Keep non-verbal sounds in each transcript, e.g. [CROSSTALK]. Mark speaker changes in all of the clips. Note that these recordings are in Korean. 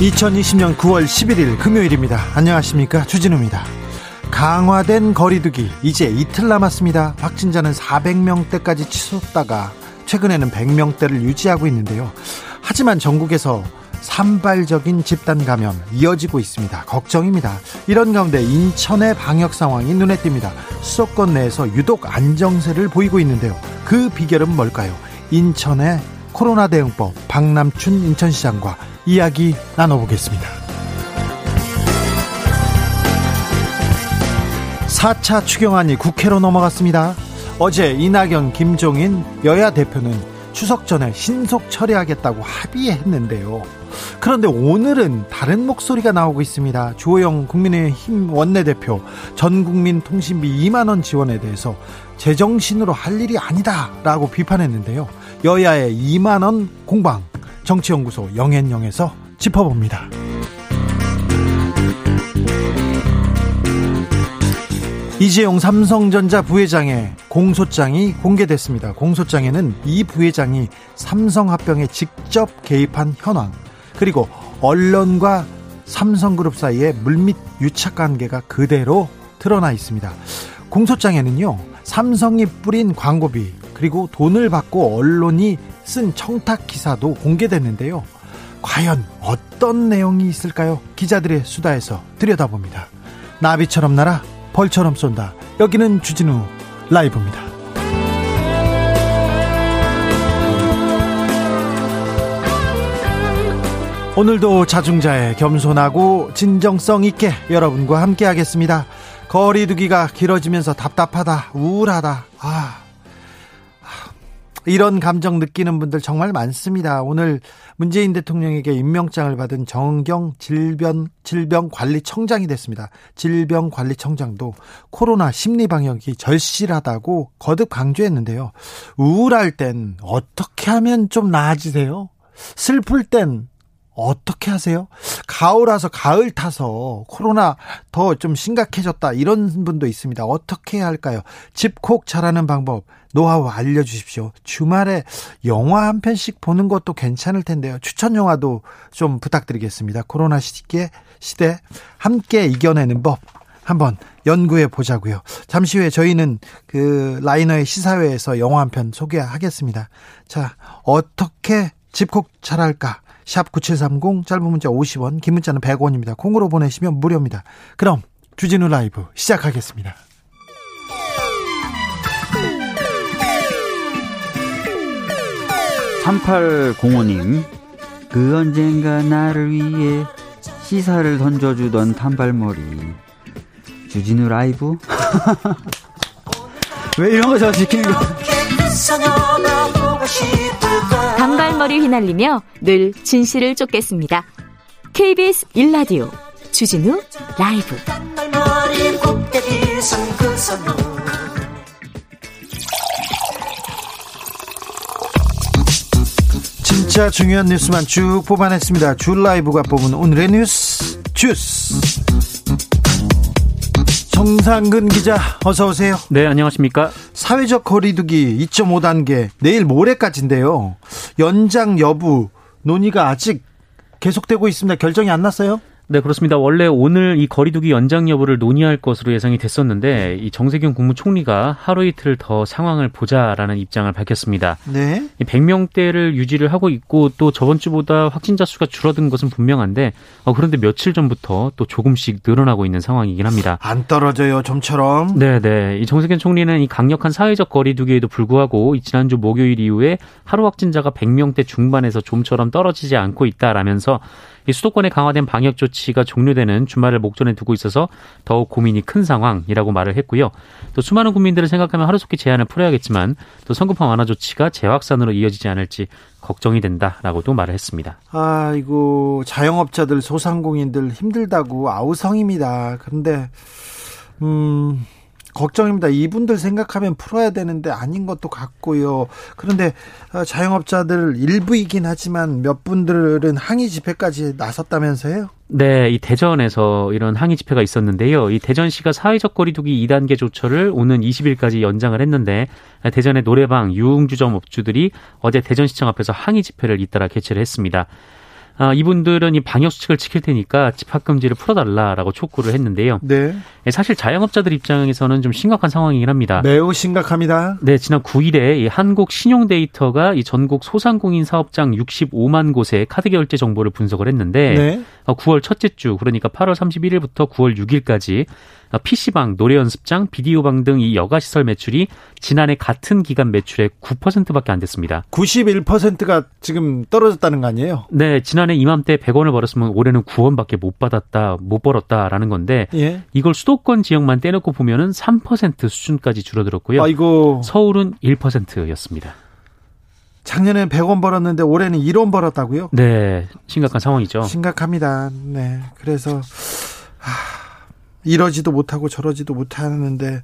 Speaker 1: 2020년 9월 11일 금요일입니다. 안녕하십니까. 주진우입니다. 강화된 거리두기 이제 이틀 남았습니다. 확진자는 400명대까지 치솟다가 최근에는 100명대를 유지하고 있는데요. 하지만 전국에서 산발적인 집단 감염 이어지고 있습니다. 걱정입니다. 이런 가운데 인천의 방역 상황이 눈에 띕니다. 수도권 내에서 유독 안정세를 보이고 있는데요. 그 비결은 뭘까요? 인천의 코로나 대응법 박남춘 인천시장과 이야기 나눠보겠습니다. 4차 추경안이 국회로 넘어갔습니다. 어제 이낙연, 김종인 여야 대표는 추석 전에 신속 처리하겠다고 합의했는데요. 그런데 오늘은 다른 목소리가 나오고 있습니다. 주호영 국민의힘 원내대표 전 국민 통신비 2만 원 지원에 대해서 제정신으로 할 일이 아니다라고 비판했는데요. 여야의 2만 원 공방 정치연구소 영앤영에서 짚어봅니다. 이재용 삼성전자 부회장의 공소장이 공개됐습니다. 공소장에는 이 부회장이 삼성 합병에 직접 개입한 현황, 그리고 언론과 삼성그룹 사이의 물밑 유착 관계가 그대로 드러나 있습니다. 공소장에는요, 삼성이 뿌린 광고비, 그리고 돈을 받고 언론이 쓴 청탁 기사도 공개됐는데요. 과연 어떤 내용이 있을까요? 기자들의 수다에서 들여다봅니다. 나비처럼 날아 벌처럼 쏜다. 여기는 주진우 라이브입니다. 오늘도 자중자애 겸손하고 진정성 있게 여러분과 함께 하겠습니다. 거리두기가 길어지면서 답답하다, 우울하다. 아, 이런 감정 느끼는 분들 정말 많습니다. 오늘 문재인 대통령에게 임명장을 받은 정경 질병 질병관리청장이 됐습니다. 질병관리청장도 코로나 심리 방역이 절실하다고 거듭 강조했는데요. 우울할 땐 어떻게 하면 좀 나아지세요? 슬플 땐 어떻게 하세요? 가을 와서 가을 타서 코로나 더 좀 심각해졌다 이런 분도 있습니다. 어떻게 해야 할까요? 집콕 잘하는 방법 노하우 알려주십시오. 주말에 영화 한 편씩 보는 것도 괜찮을 텐데요. 추천 영화도 좀 부탁드리겠습니다. 코로나 시기에 시대 함께 이겨내는 법 한번 연구해 보자고요. 잠시 후에 저희는 그 라이너의 시사회에서 영화 한 편 소개하겠습니다. 자, 어떻게 집콕 잘할까? 샵 9730 짧은 문자 50원 긴 문자는 100원입니다. 콩으로 보내시면 무료입니다. 그럼 주진우 라이브 시작하겠습니다.
Speaker 2: (3805님) 그 언젠가 나를 위해 시사를 던져주던 단발머리 주진우 라이브 [LAUGHS] 왜 이런 거저 시키는 거
Speaker 3: 단발머리 휘날리며 늘 진실을 쫓겠습니다. KBS 일라디오 주진우 라이브
Speaker 1: 진짜 중요한 뉴스만 쭉 뽑아냈습니다. 줄 라이브가 뽑은 오늘의 뉴스 주스. 정상근 기자 어서 오세요.
Speaker 4: 네, 안녕하십니까?
Speaker 1: 사회적 거리두기 2.5단계 내일 모레까지인데요. 연장 여부 논의가 아직 계속되고 있습니다. 결정이 안 났어요?
Speaker 4: 네, 그렇습니다. 원래 오늘 이 거리두기 연장 여부를 논의할 것으로 예상이 됐었는데 이 정세균 국무총리가 하루 이틀 더 상황을 보자라는 입장을 밝혔습니다.
Speaker 1: 네.
Speaker 4: 이 100명대를 유지를 하고 있고 또 저번 주보다 확진자 수가 줄어든 것은 분명한데 어, 그런데 며칠 전부터 또 조금씩 늘어나고 있는 상황이긴 합니다.
Speaker 1: 안 떨어져요, 좀처럼.
Speaker 4: 네, 네. 이 정세균 총리는 이 강력한 사회적 거리두기에도 불구하고 이 지난주 목요일 이후에 하루 확진자가 100명대 중반에서 좀처럼 떨어지지 않고 있다라면서 이 수도권의 강화된 방역 조치가 종료되는 주말을 목전에 두고 있어서 더욱 고민이 큰 상황이라고 말을 했고요. 또 수많은 국민들을 생각하면 하루속히 제한을 풀어야겠지만 또 성급한 완화 조치가 재확산으로 이어지지 않을지 걱정이 된다라고도 말을 했습니다.
Speaker 1: 아이고 자영업자들 소상공인들 힘들다고 아우성입니다. 그런데 음 걱정입니다. 이분들 생각하면 풀어야 되는데 아닌 것도 같고요. 그런데 어, 자영업자들 일부이긴 하지만 몇 분들은 항의 집회까지 나섰다면서요?
Speaker 4: 네, 이 대전에서 이런 항의 집회가 있었는데요. 이 대전시가 사회적 거리두기 2단계 조처를 오는 20일까지 연장을 했는데 대전의 노래방, 유흥주점 업주들이 어제 대전시청 앞에서 항의 집회를 잇따라 개최를 했습니다. 아, 이분들은 이 방역 수칙을 지킬 테니까 집합 금지를 풀어달라라고 촉구를 했는데요.
Speaker 1: 네.
Speaker 4: 예, 사실 자영업자들 입장에서는 좀 심각한 상황이긴 합니다.
Speaker 1: 매우 심각합니다.
Speaker 4: 네, 지난 9일에 이 한국 신용 데이터가 이 전국 소상공인 사업장 65만 곳의 카드 결제 정보를 분석을 했는데
Speaker 1: 네.
Speaker 4: 9월 어, 첫째 주 그러니까 8월 31일부터 9월 6일까지 PC방, 노래 연습장, 비디오방 등 이 여가 시설 매출이 지난해 같은 기간 매출의 9%밖에 안 됐습니다.
Speaker 1: 91%가 지금 떨어졌다는 거 아니에요?
Speaker 4: 네, 지난해 이맘때 100원을 벌었으면 올해는 9원밖에 못 받았다, 못 벌었다라는 건데
Speaker 1: 예.
Speaker 4: 이걸 수도권 지역만 떼놓고 보면은 3% 수준까지 줄어들었고요.
Speaker 1: 아이고.
Speaker 4: 서울은 1%였습니다.
Speaker 1: 작년에 100원 벌었는데 올해는 1원 벌었다고요?
Speaker 4: 네, 심각한 상황이죠.
Speaker 1: 심각합니다. 네. 그래서 하, 이러지도 못하고 저러지도 못하는데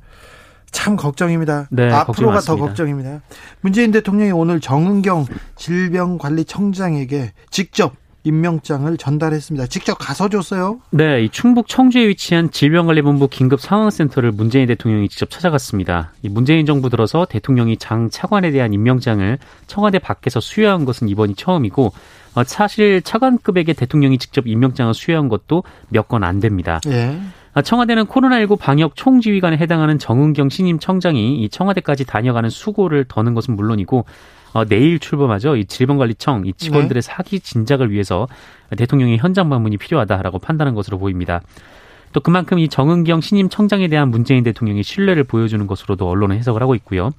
Speaker 1: 참 걱정입니다.
Speaker 4: 네,
Speaker 1: 앞으로가 더
Speaker 4: 많습니다.
Speaker 1: 걱정입니다. 문재인 대통령이 오늘 정은경 질병관리청장에게 직접 임명장을 전달했습니다. 직접 가서 줬어요.
Speaker 4: 네, 이 충북 청주에 위치한 질병관리본부 긴급 상황센터를 문재인 대통령이 직접 찾아갔습니다. 이 문재인 정부 들어서 대통령이 장 차관에 대한 임명장을 청와대 밖에서 수여한 것은 이번이 처음이고 어, 사실 차관급에게 대통령이 직접 임명장을 수여한 것도 몇 건 안 됩니다.
Speaker 1: 예.
Speaker 4: 아, 청와대는 코로나19 방역 총지휘관에 해당하는 정은경 신임 청장이 이 청와대까지 다녀가는 수고를 더는 것은 물론이고 어, 내일 출범하죠. 이 질병관리청 이 직원들의 사기 진작을 위해서 대통령의 현장 방문이 필요하다라고 판단한 것으로 보입니다. 또 그만큼 이 정은경 신임 청장에 대한 문재인 대통령의 신뢰를 보여주는 것으로도 언론은 해석을 하고 있고요.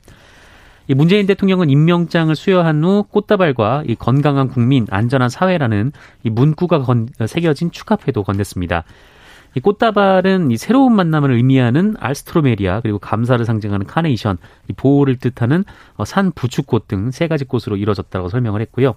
Speaker 4: 이 문재인 대통령은 임명장을 수여한 후 꽃다발과 이 건강한 국민, 안전한 사회라는 이 문구가 건, 새겨진 축하패도 건넸습니다. 이 꽃다발은 이 새로운 만남을 의미하는 알스트로메리아 그리고 감사를 상징하는 카네이션, 이 보호를 뜻하는 어, 산 부축꽃 등 세 가지 꽃으로 이루어졌다고 설명을 했고요.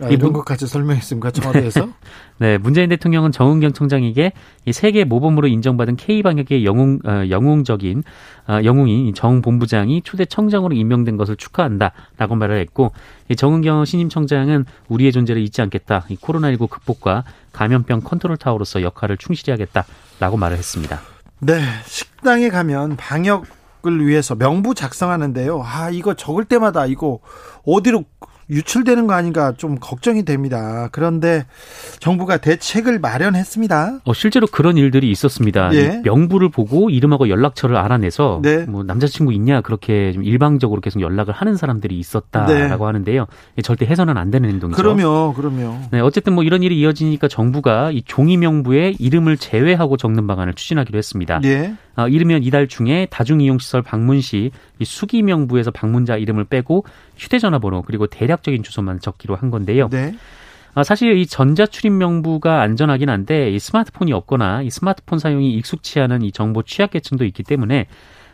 Speaker 1: 아,
Speaker 4: 이
Speaker 1: 이런
Speaker 4: 문-
Speaker 1: 것까지 설명했습니까 청와대에서? [LAUGHS]
Speaker 4: 네, 문재인 대통령은 정은경 청장에게 이 세계 모범으로 인정받은 K 방역의 영웅 어, 영웅적인 어, 영웅인 이정 본부장이 초대 청장으로 임명된 것을 축하한다라고 말을 했고 이 정은경 신임 청장은 우리의 존재를 잊지 않겠다. 이 코로나19 극복과 감염병 컨트롤 타워로서 역할을 충실히 하겠다라고 말을 했습니다.
Speaker 1: 네, 식당에 가면 방역 을 위해서 명부 작성하는데요. 아, 이거 적을 때마다 이거 어디로 유출되는 거 아닌가 좀 걱정이 됩니다. 그런데 정부가 대책을 마련했습니다.
Speaker 4: 어, 실제로 그런 일들이 있었습니다.
Speaker 1: 예.
Speaker 4: 이 명부를 보고 이름하고 연락처를 알아내서
Speaker 1: 네.
Speaker 4: 뭐 남자친구 있냐 그렇게 좀 일방적으로 계속 연락을 하는 사람들이 있었다라고 하는데요. 이게 절대 해서는 안 되는 행동이죠.
Speaker 1: 그러면 그러면
Speaker 4: 네, 어쨌든 뭐 이런 일이 이어지니까 정부가 이 종이 명부에 이름을 제외하고 적는 방안을 추진하기로 했습니다.
Speaker 1: 예.
Speaker 4: 아, 이르면 이달 중에 다중이용시설 방문 시 이 수기 명부에서 방문자 이름을 빼고 휴대전화 번호 그리고 대략적인 주소만 적기로 한 건데요.
Speaker 1: 네.
Speaker 4: 아, 사실 이 전자 출입 명부가 안전하긴 한데 이 스마트폰이 없거나 이 스마트폰 사용이 익숙치 않은 이 정보 취약계층도 있기 때문에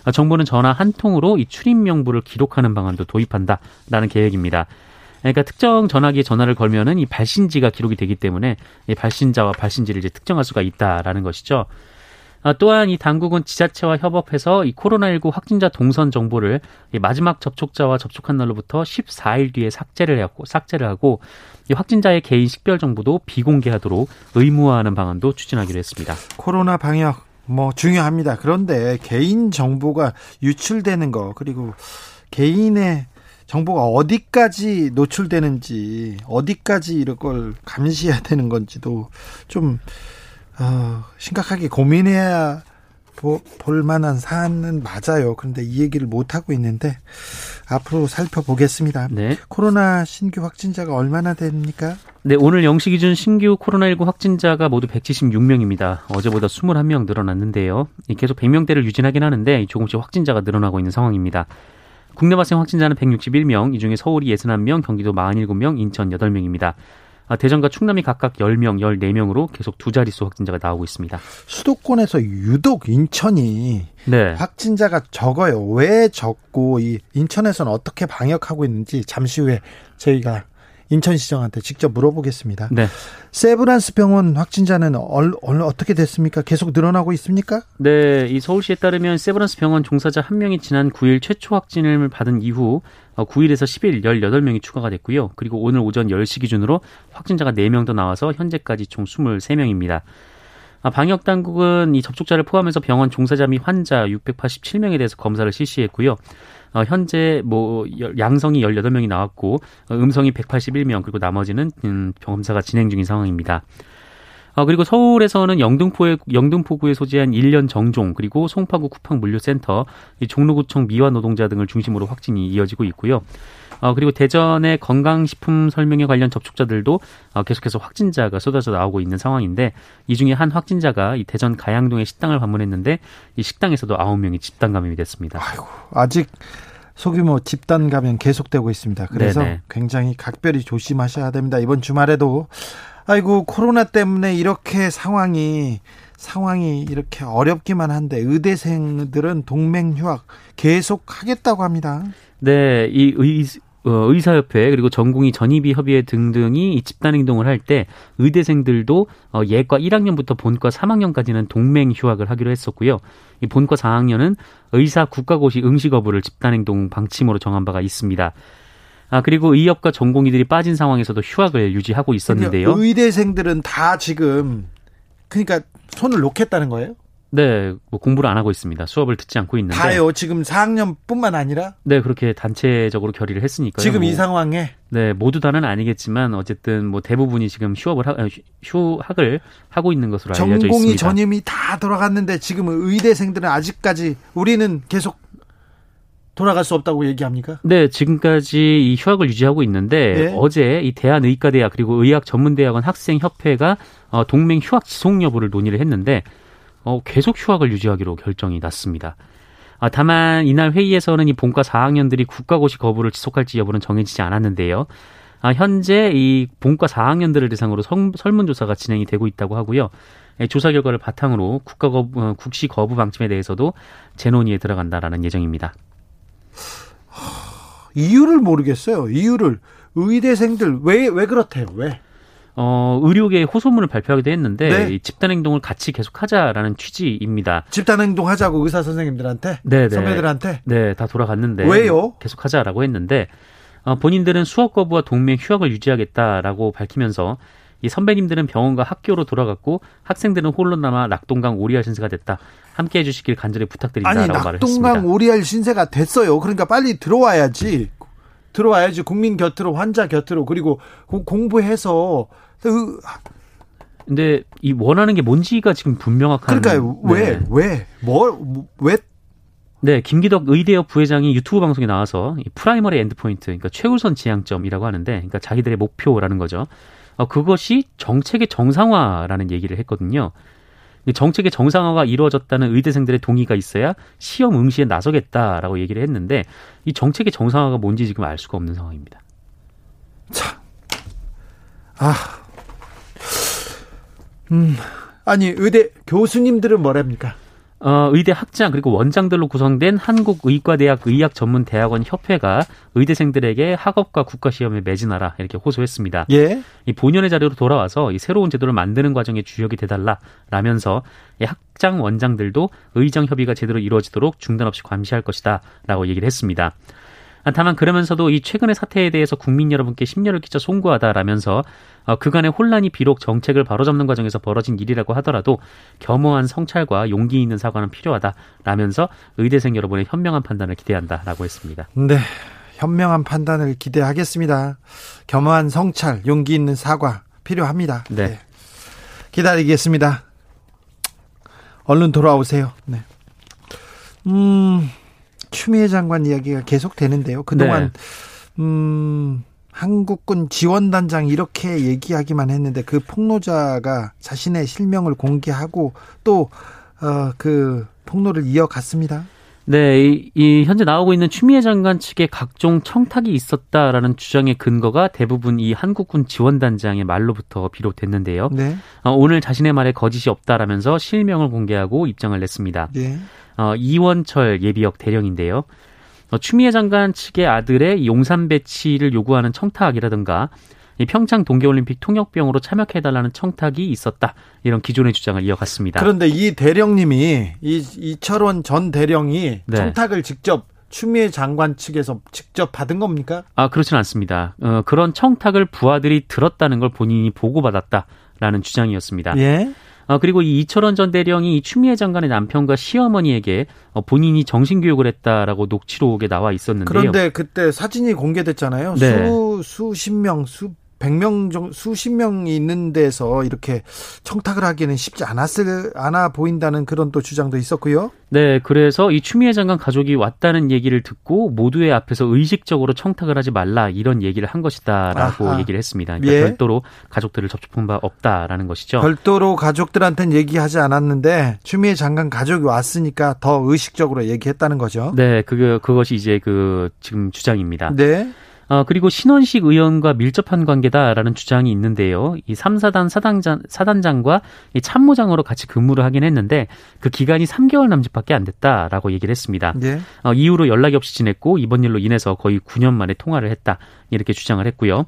Speaker 4: 아, 정부는 전화 한 통으로 이 출입 명부를 기록하는 방안도 도입한다라는 계획입니다. 그러니까 특정 전화기에 전화를 걸면은 이 발신지가 기록이 되기 때문에 이 발신자와 발신지를 이제 특정할 수가 있다라는 것이죠. 아, 또한 이 당국은 지자체와 협업해서 이 코로나19 확진자 동선 정보를 이 마지막 접촉자와 접촉한 날로부터 14일 뒤에 삭제를 하고 삭제를 하고 이 확진자의 개인 식별 정보도 비공개하도록 의무화하는 방안도 추진하기로 했습니다.
Speaker 1: 코로나 방역 뭐 중요합니다. 그런데 개인 정보가 유출되는 거 그리고 개인의 정보가 어디까지 노출되는지 어디까지 이런 걸 감시해야 되는 건지도 좀 어, 심각하게 고민해야 보- 볼 만한 사안은 맞아요. 그런데 이 얘기를 못 하고 있는데 앞으로 살펴보겠습니다.
Speaker 4: 네.
Speaker 1: 코로나 신규 확진자가 얼마나 됩니까?
Speaker 4: 네, 오늘 0시 기준 신규 코로나19 확진자가 모두 176명입니다. 어제보다 21명 늘어났는데요. 이 계속 100명대를 유진하긴 하는데 조금씩 확진자가 늘어나고 있는 상황입니다. 국내 발생 확진자는 161명, 이 중에 서울이 61명, 경기도 47명, 인천 8명입니다. 아, 대전과 충남이 각각 10명, 14명으로 계속 두 자릿수 확진자가 나오고 있습니다.
Speaker 1: 수도권에서 유독 인천이
Speaker 4: 네.
Speaker 1: 확진자가 적어요. 왜 적고 이 인천에서는 어떻게 방역하고 있는지 잠시 후에 저희가 인천시장한테 직접 물어보겠습니다.
Speaker 4: 네.
Speaker 1: 세브란스 병원 확진자는 얼, 얼, 어떻게 됐습니까? 계속 늘어나고 있습니까?
Speaker 4: 네, 이 서울시에 따르면 세브란스 병원 종사자 한 명이 지난 9일 최초 확진을 받은 이후 9일에서 10일 18명이 추가가 됐고요. 그리고 오늘 오전 10시 기준으로 확진자가 4명 더 나와서 현재까지 총 23명입니다. 아, 방역 당국은 이 접촉자를 포함해서 병원 종사자 및 환자 687명에 대해서 검사를 실시했고요. 어, 현재 뭐 양성이 18명이 나왔고 어, 음성이 181명 그리고 나머지는 음, 검사가 진행 중인 상황입니다. 어, 그리고 서울에서는 영등포에, 영등포구에 소재한 1년 정종, 그리고 송파구 쿠팡 물류센터, 종로구청 미화 노동자 등을 중심으로 확진이 이어지고 있고요. 어, 그리고 대전의 건강식품 설명에 관련 접촉자들도 어, 계속해서 확진자가 쏟아져 나오고 있는 상황인데 이 중에 한 확진자가 이 대전 가양동의 식당을 방문했는데 이 식당에서도 아홉 명이 집단 감염이 됐습니다.
Speaker 1: 아이고, 아직 소규모 집단 감염 계속되고 있습니다. 그래서 네네. 굉장히 각별히 조심하셔야 됩니다. 이번 주말에도 아이고 코로나 때문에 이렇게 상황이 상황이 이렇게 어렵기만 한데 의대생들은 동맹 휴학 계속 하겠다고 합니다.
Speaker 4: 네, 이 의, 어, 의사협회 그리고 전공의 전입의 협의회 등등이 이 집단 행동을 할 때 의대생들도 어, 예과 1학년부터 본과 3학년까지는 동맹 휴학을 하기로 했었고요. 이 본과 4학년은 의사 국가고시 응시 거부를 집단 행동 방침으로 정한 바가 있습니다. 아 그리고 의협과 전공의들이 빠진 상황에서도 휴학을 유지하고 있었는데요.
Speaker 1: 의대생들은 다 지금 그러니까 손을 놓겠다는 거예요?
Speaker 4: 네, 뭐 공부를 안 하고 있습니다. 수업을 듣지 않고 있는데.
Speaker 1: 다요. 지금 4학년뿐만 아니라?
Speaker 4: 네, 그렇게 단체적으로 결의를 했으니까요.
Speaker 1: 지금
Speaker 4: 뭐,
Speaker 1: 이 상황에?
Speaker 4: 네, 모두 다는 아니겠지만 어쨌든 뭐 대부분이 지금 휴업을 하, 휴학을 하고 있는 것으로 알려져 있습니다.
Speaker 1: 전공이 전임이 다 돌아갔는데 지금 의대생들은 아직까지 우리는 계속 돌아갈 수 없다고 얘기합니까?
Speaker 4: 네, 지금까지 이 휴학을 유지하고 있는데 네. 어제 이 대한의과대학 그리고 의학전문대학원 학생협회가 어, 동맹 휴학 지속 여부를 논의를 했는데 어, 계속 휴학을 유지하기로 결정이 났습니다. 아, 다만 이날 회의에서는 이 본과 4학년들이 국가고시 거부를 지속할지 여부는 정해지지 않았는데요. 아, 현재 이 본과 4학년들을 대상으로 성, 설문조사가 진행이 되고 있다고 하고요. 예, 조사 결과를 바탕으로 국가 거부, 어, 국시 거부 방침에 대해서도 재논의에 들어간다라는 예정입니다.
Speaker 1: 이유를 모르겠어요. 이유를 의대생들 왜 왜 그렇대요? 왜?
Speaker 4: 어, 의료계에 호소문을 발표하기도 했는데 네. 집단 행동을 같이 계속하자라는 취지입니다.
Speaker 1: 집단 행동하자고 의사 선생님들한테, 네네. 네. 선배들한테,
Speaker 4: 네, 다 돌아갔는데
Speaker 1: 왜요?
Speaker 4: 계속하자라고 했는데 어, 본인들은 수업 거부와 동맹 휴학을 유지하겠다라고 밝히면서 이 선배님들은 병원과 학교로 돌아갔고 학생들은 홀로 남아 낙동강 오리알 신세가 됐다. 함께 해주시길 간절히 부탁드린다라고
Speaker 1: 아니,
Speaker 4: 말을 했습니다.
Speaker 1: 낙동강 오리알 신세가 됐어요. 그러니까 빨리 들어와야지. 들어와야지 국민 곁으로 환자 곁으로 그리고 공부해서
Speaker 4: 근데 이 원하는 게 뭔지가 지금 분명한
Speaker 1: 그러니까요. 왜? 왜? 뭘? 왜?
Speaker 4: 네, 김기덕 의대협 부회장이 유튜브 방송에 나와서 이 primary endpoint, 그러니까 최우선 지향점이라고 하는데, 그러니까 자기들의 목표라는 거죠. 어, 그것이 정책의 정상화라는 얘기를 했거든요. 정책의 정상화가 이루어졌다는 의대생들의 동의가 있어야 시험 응시에 나서겠다라고 얘기를 했는데 이 정책의 정상화가 뭔지 지금 알 수가 없는 상황입니다.
Speaker 1: 참, 아, 음, 아니 의대 교수님들은 뭐랍니까?
Speaker 4: 어, 의대 학장 그리고 원장들로 구성된 한국의과대학 의학전문대학원 협회가 의대생들에게 학업과 국가시험에 매진하라 이렇게 호소했습니다.
Speaker 1: 예.
Speaker 4: 이 본연의 자료로 돌아와서 이 새로운 제도를 만드는 과정에 주역이 되달라라면서 이 학장 원장들도 의정 협의가 제대로 이루어지도록 중단 없이 감시할 것이다라고 얘기를 했습니다. 다만 그러면서도 이 최근의 사태에 대해서 국민 여러분께 심려를 끼쳐 송구하다라면서 어, 그간의 혼란이 비록 정책을 바로잡는 과정에서 벌어진 일이라고 하더라도 겸허한 성찰과 용기 있는 사과는 필요하다라면서 의대생 여러분의 현명한 판단을 기대한다라고 했습니다.
Speaker 1: 네. 현명한 판단을 기대하겠습니다. 겸허한 성찰, 용기 있는 사과 필요합니다.
Speaker 4: 네. 네.
Speaker 1: 기다리겠습니다. 얼른 돌아오세요. 네. 음, 추미애 장관 이야기가 계속 되는데요. 그동안 네. 음 한국군 지원단장 이렇게 얘기하기만 했는데 그 폭로자가 자신의 실명을 공개하고 또그 어, 폭로를 이어갔습니다.
Speaker 4: 네, 이, 이, 현재 나오고 있는 추미애 장관 측의 각종 청탁이 있었다라는 주장의 근거가 대부분 이 한국군 지원단장의 말로부터 비롯됐는데요. 네. 어, 오늘 자신의 말에 거짓이 없다라면서 실명을 공개하고 입장을 냈습니다. 네. 어, 이원철 예비역 대령인데요. 어, 추미애 장관 측의 아들의 용산 배치를 요구하는 청탁이라든가 이 평창 동계올림픽 통역병으로 참여해달라는 청탁이 있었다. 이런 기존의 주장을 이어갔습니다.
Speaker 1: 그런데 이 대령님이 이 이철원 전 대령이 네. 청탁을 직접 추미애 장관 측에서 직접 받은 겁니까?
Speaker 4: 아 그렇지는 않습니다. 어, 그런 청탁을 부하들이 들었다는 걸 본인이 보고받았다라는 주장이었습니다. 예. 어, 그리고 이 이철원 전 대령이 이 추미애 장관의 남편과 시어머니에게 어, 본인이 정신교육을 했다라고 녹취록에 나와 있었는데요.
Speaker 1: 그런데 그때 사진이 공개됐잖아요. 네. 수, 수십 명, 수 100명 정도 수십 명이 있는 데서 이렇게 청탁을 하기는 쉽지 않았을 않아 보인다는 그런 또 주장도 있었고요.
Speaker 4: 네, 그래서 이 추미애 장관 가족이 왔다는 얘기를 듣고 모두의 앞에서 의식적으로 청탁을 하지 말라 이런 얘기를 한 것이다라고 아하. 얘기를 했습니다. 그러니까 예. 별도로 가족들을 접촉한 바 없다라는 것이죠.
Speaker 1: 별도로 가족들한테는 얘기하지 않았는데 추미애 장관 가족이 왔으니까 더 의식적으로 얘기했다는 거죠.
Speaker 4: 네, 그게 그것이 이제 그 지금 주장입니다. 네. 어, 그리고 신원식 의원과 밀접한 관계다라는 주장이 있는데요. 이 3사단 사단장, 사단장과 이 참모장으로 같이 근무를 하긴 했는데 그 기간이 3개월 남짓밖에 안 됐다라고 얘기를 했습니다. 네. 어, 이후로 연락이 없이 지냈고 이번 일로 인해서 거의 9년 만에 통화를 했다. 이렇게 주장을 했고요.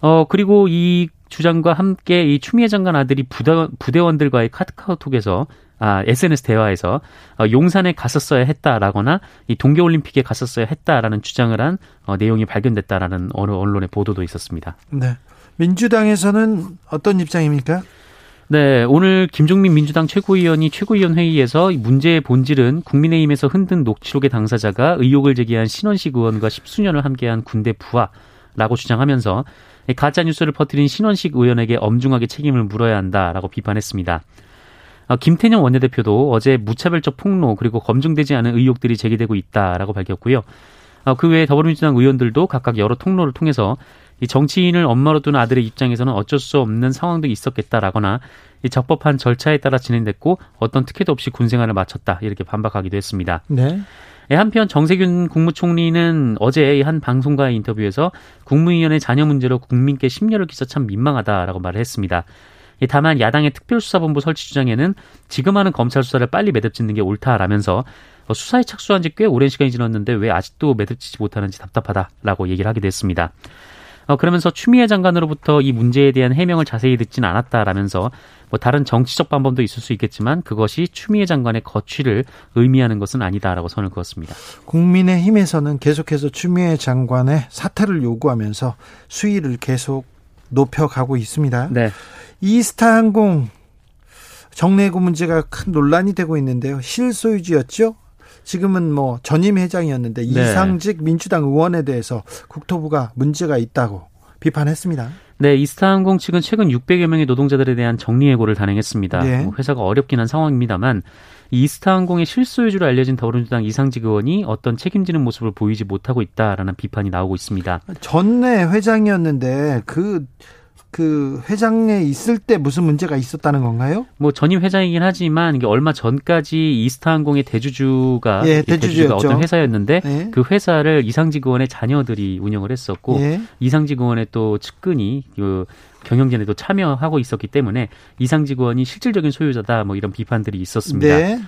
Speaker 4: 어, 그리고 이 주장과 함께 이 추미애 장관 아들이 부대, 부대원들과의 카카오톡에서 아, SNS 대화에서 어, 용산에 갔었어야 했다라거나 이 동계올림픽에 갔었어야 했다라는 주장을 한 어, 내용이 발견됐다라는 어느 언론의 보도도 있었습니다.
Speaker 1: 네. 민주당에서는 어떤 입장입니까?
Speaker 4: 네, 오늘 김종민 민주당 최고위원이 최고위원 회의에서 문제의 본질은 국민의힘에서 흔든 녹취록의 당사자가 의혹을 제기한 신원식 의원과 십수년을 함께한 군대 부하라고 주장하면서 가짜 뉴스를 퍼뜨린 신원식 의원에게 엄중하게 책임을 물어야 한다라고 비판했습니다. 어, 김태년 원내대표도 어제 무차별적 폭로 그리고 검증되지 않은 의혹들이 제기되고 있다라고 밝혔고요. 어, 그 외에 더불어민주당 의원들도 각각 여러 통로를 통해서 이 정치인을 엄마로 두는 아들의 입장에서는 어쩔 수 없는 상황도 있었겠다라거나 이 적법한 절차에 따라 진행됐고 어떤 특혜도 없이 군 생활을 마쳤다 이렇게 반박하기도 했습니다. 네. 예, 한편 정세균 국무총리는 어제 한 방송과의 인터뷰에서 국무위원회 자녀 문제로 국민께 심려를 끼쳐 참 민망하다라고 말을 했습니다. 다만 야당의 특별수사본부 설치 주장에는 지금 하는 검찰 수사를 빨리 매듭 짓는 게 옳다라면서 어, 수사에 착수한 지 꽤 오랜 시간이 지났는데 왜 아직도 매듭 짓지 못하는지 답답하다라고 얘기를 하기도 했습니다. 어, 그러면서 추미애 장관으로부터 이 문제에 대한 해명을 자세히 듣지는 않았다라면서 뭐 다른 정치적 방법도 있을 수 있겠지만 그것이 추미애 장관의 거취를 의미하는 것은 아니다라고 선을 그었습니다.
Speaker 1: 국민의힘에서는 계속해서 추미애 장관의 사퇴를 요구하면서 수위를 계속 높여가고 있습니다. 네. 이스타항공 정례구 문제가 큰 논란이 되고 있는데요. 실소유주였죠? 지금은 뭐 전임 회장이었는데 네. 이상직 민주당 의원에 대해서 국토부가 문제가 있다고 비판했습니다.
Speaker 4: 네, 이스타항공 측은 최근 600여 명의 노동자들에 대한 정리해고를 단행했습니다. 네. 뭐 회사가 어렵긴 한 상황입니다만 이스타항공의 실소유주로 알려진 더불어민주당 이상직 의원이 어떤 책임지는 모습을 보이지 못하고 있다라는 비판이 나오고 있습니다.
Speaker 1: 전내 회장이었는데 그 그 회장에 있을 때 무슨 문제가 있었다는 건가요?
Speaker 4: 뭐 전임 회장이긴 하지만 이게 얼마 전까지 이스타항공의 대주주가 예, 대주주가 어떤 회사였는데 예. 그 회사를 이상직 의원의 자녀들이 운영을 했었고 예. 이상직 의원의 또 측근이 그 경영진에도 참여하고 있었기 때문에 이상직 의원이 실질적인 소유자다 뭐 이런 비판들이 있었습니다. 네.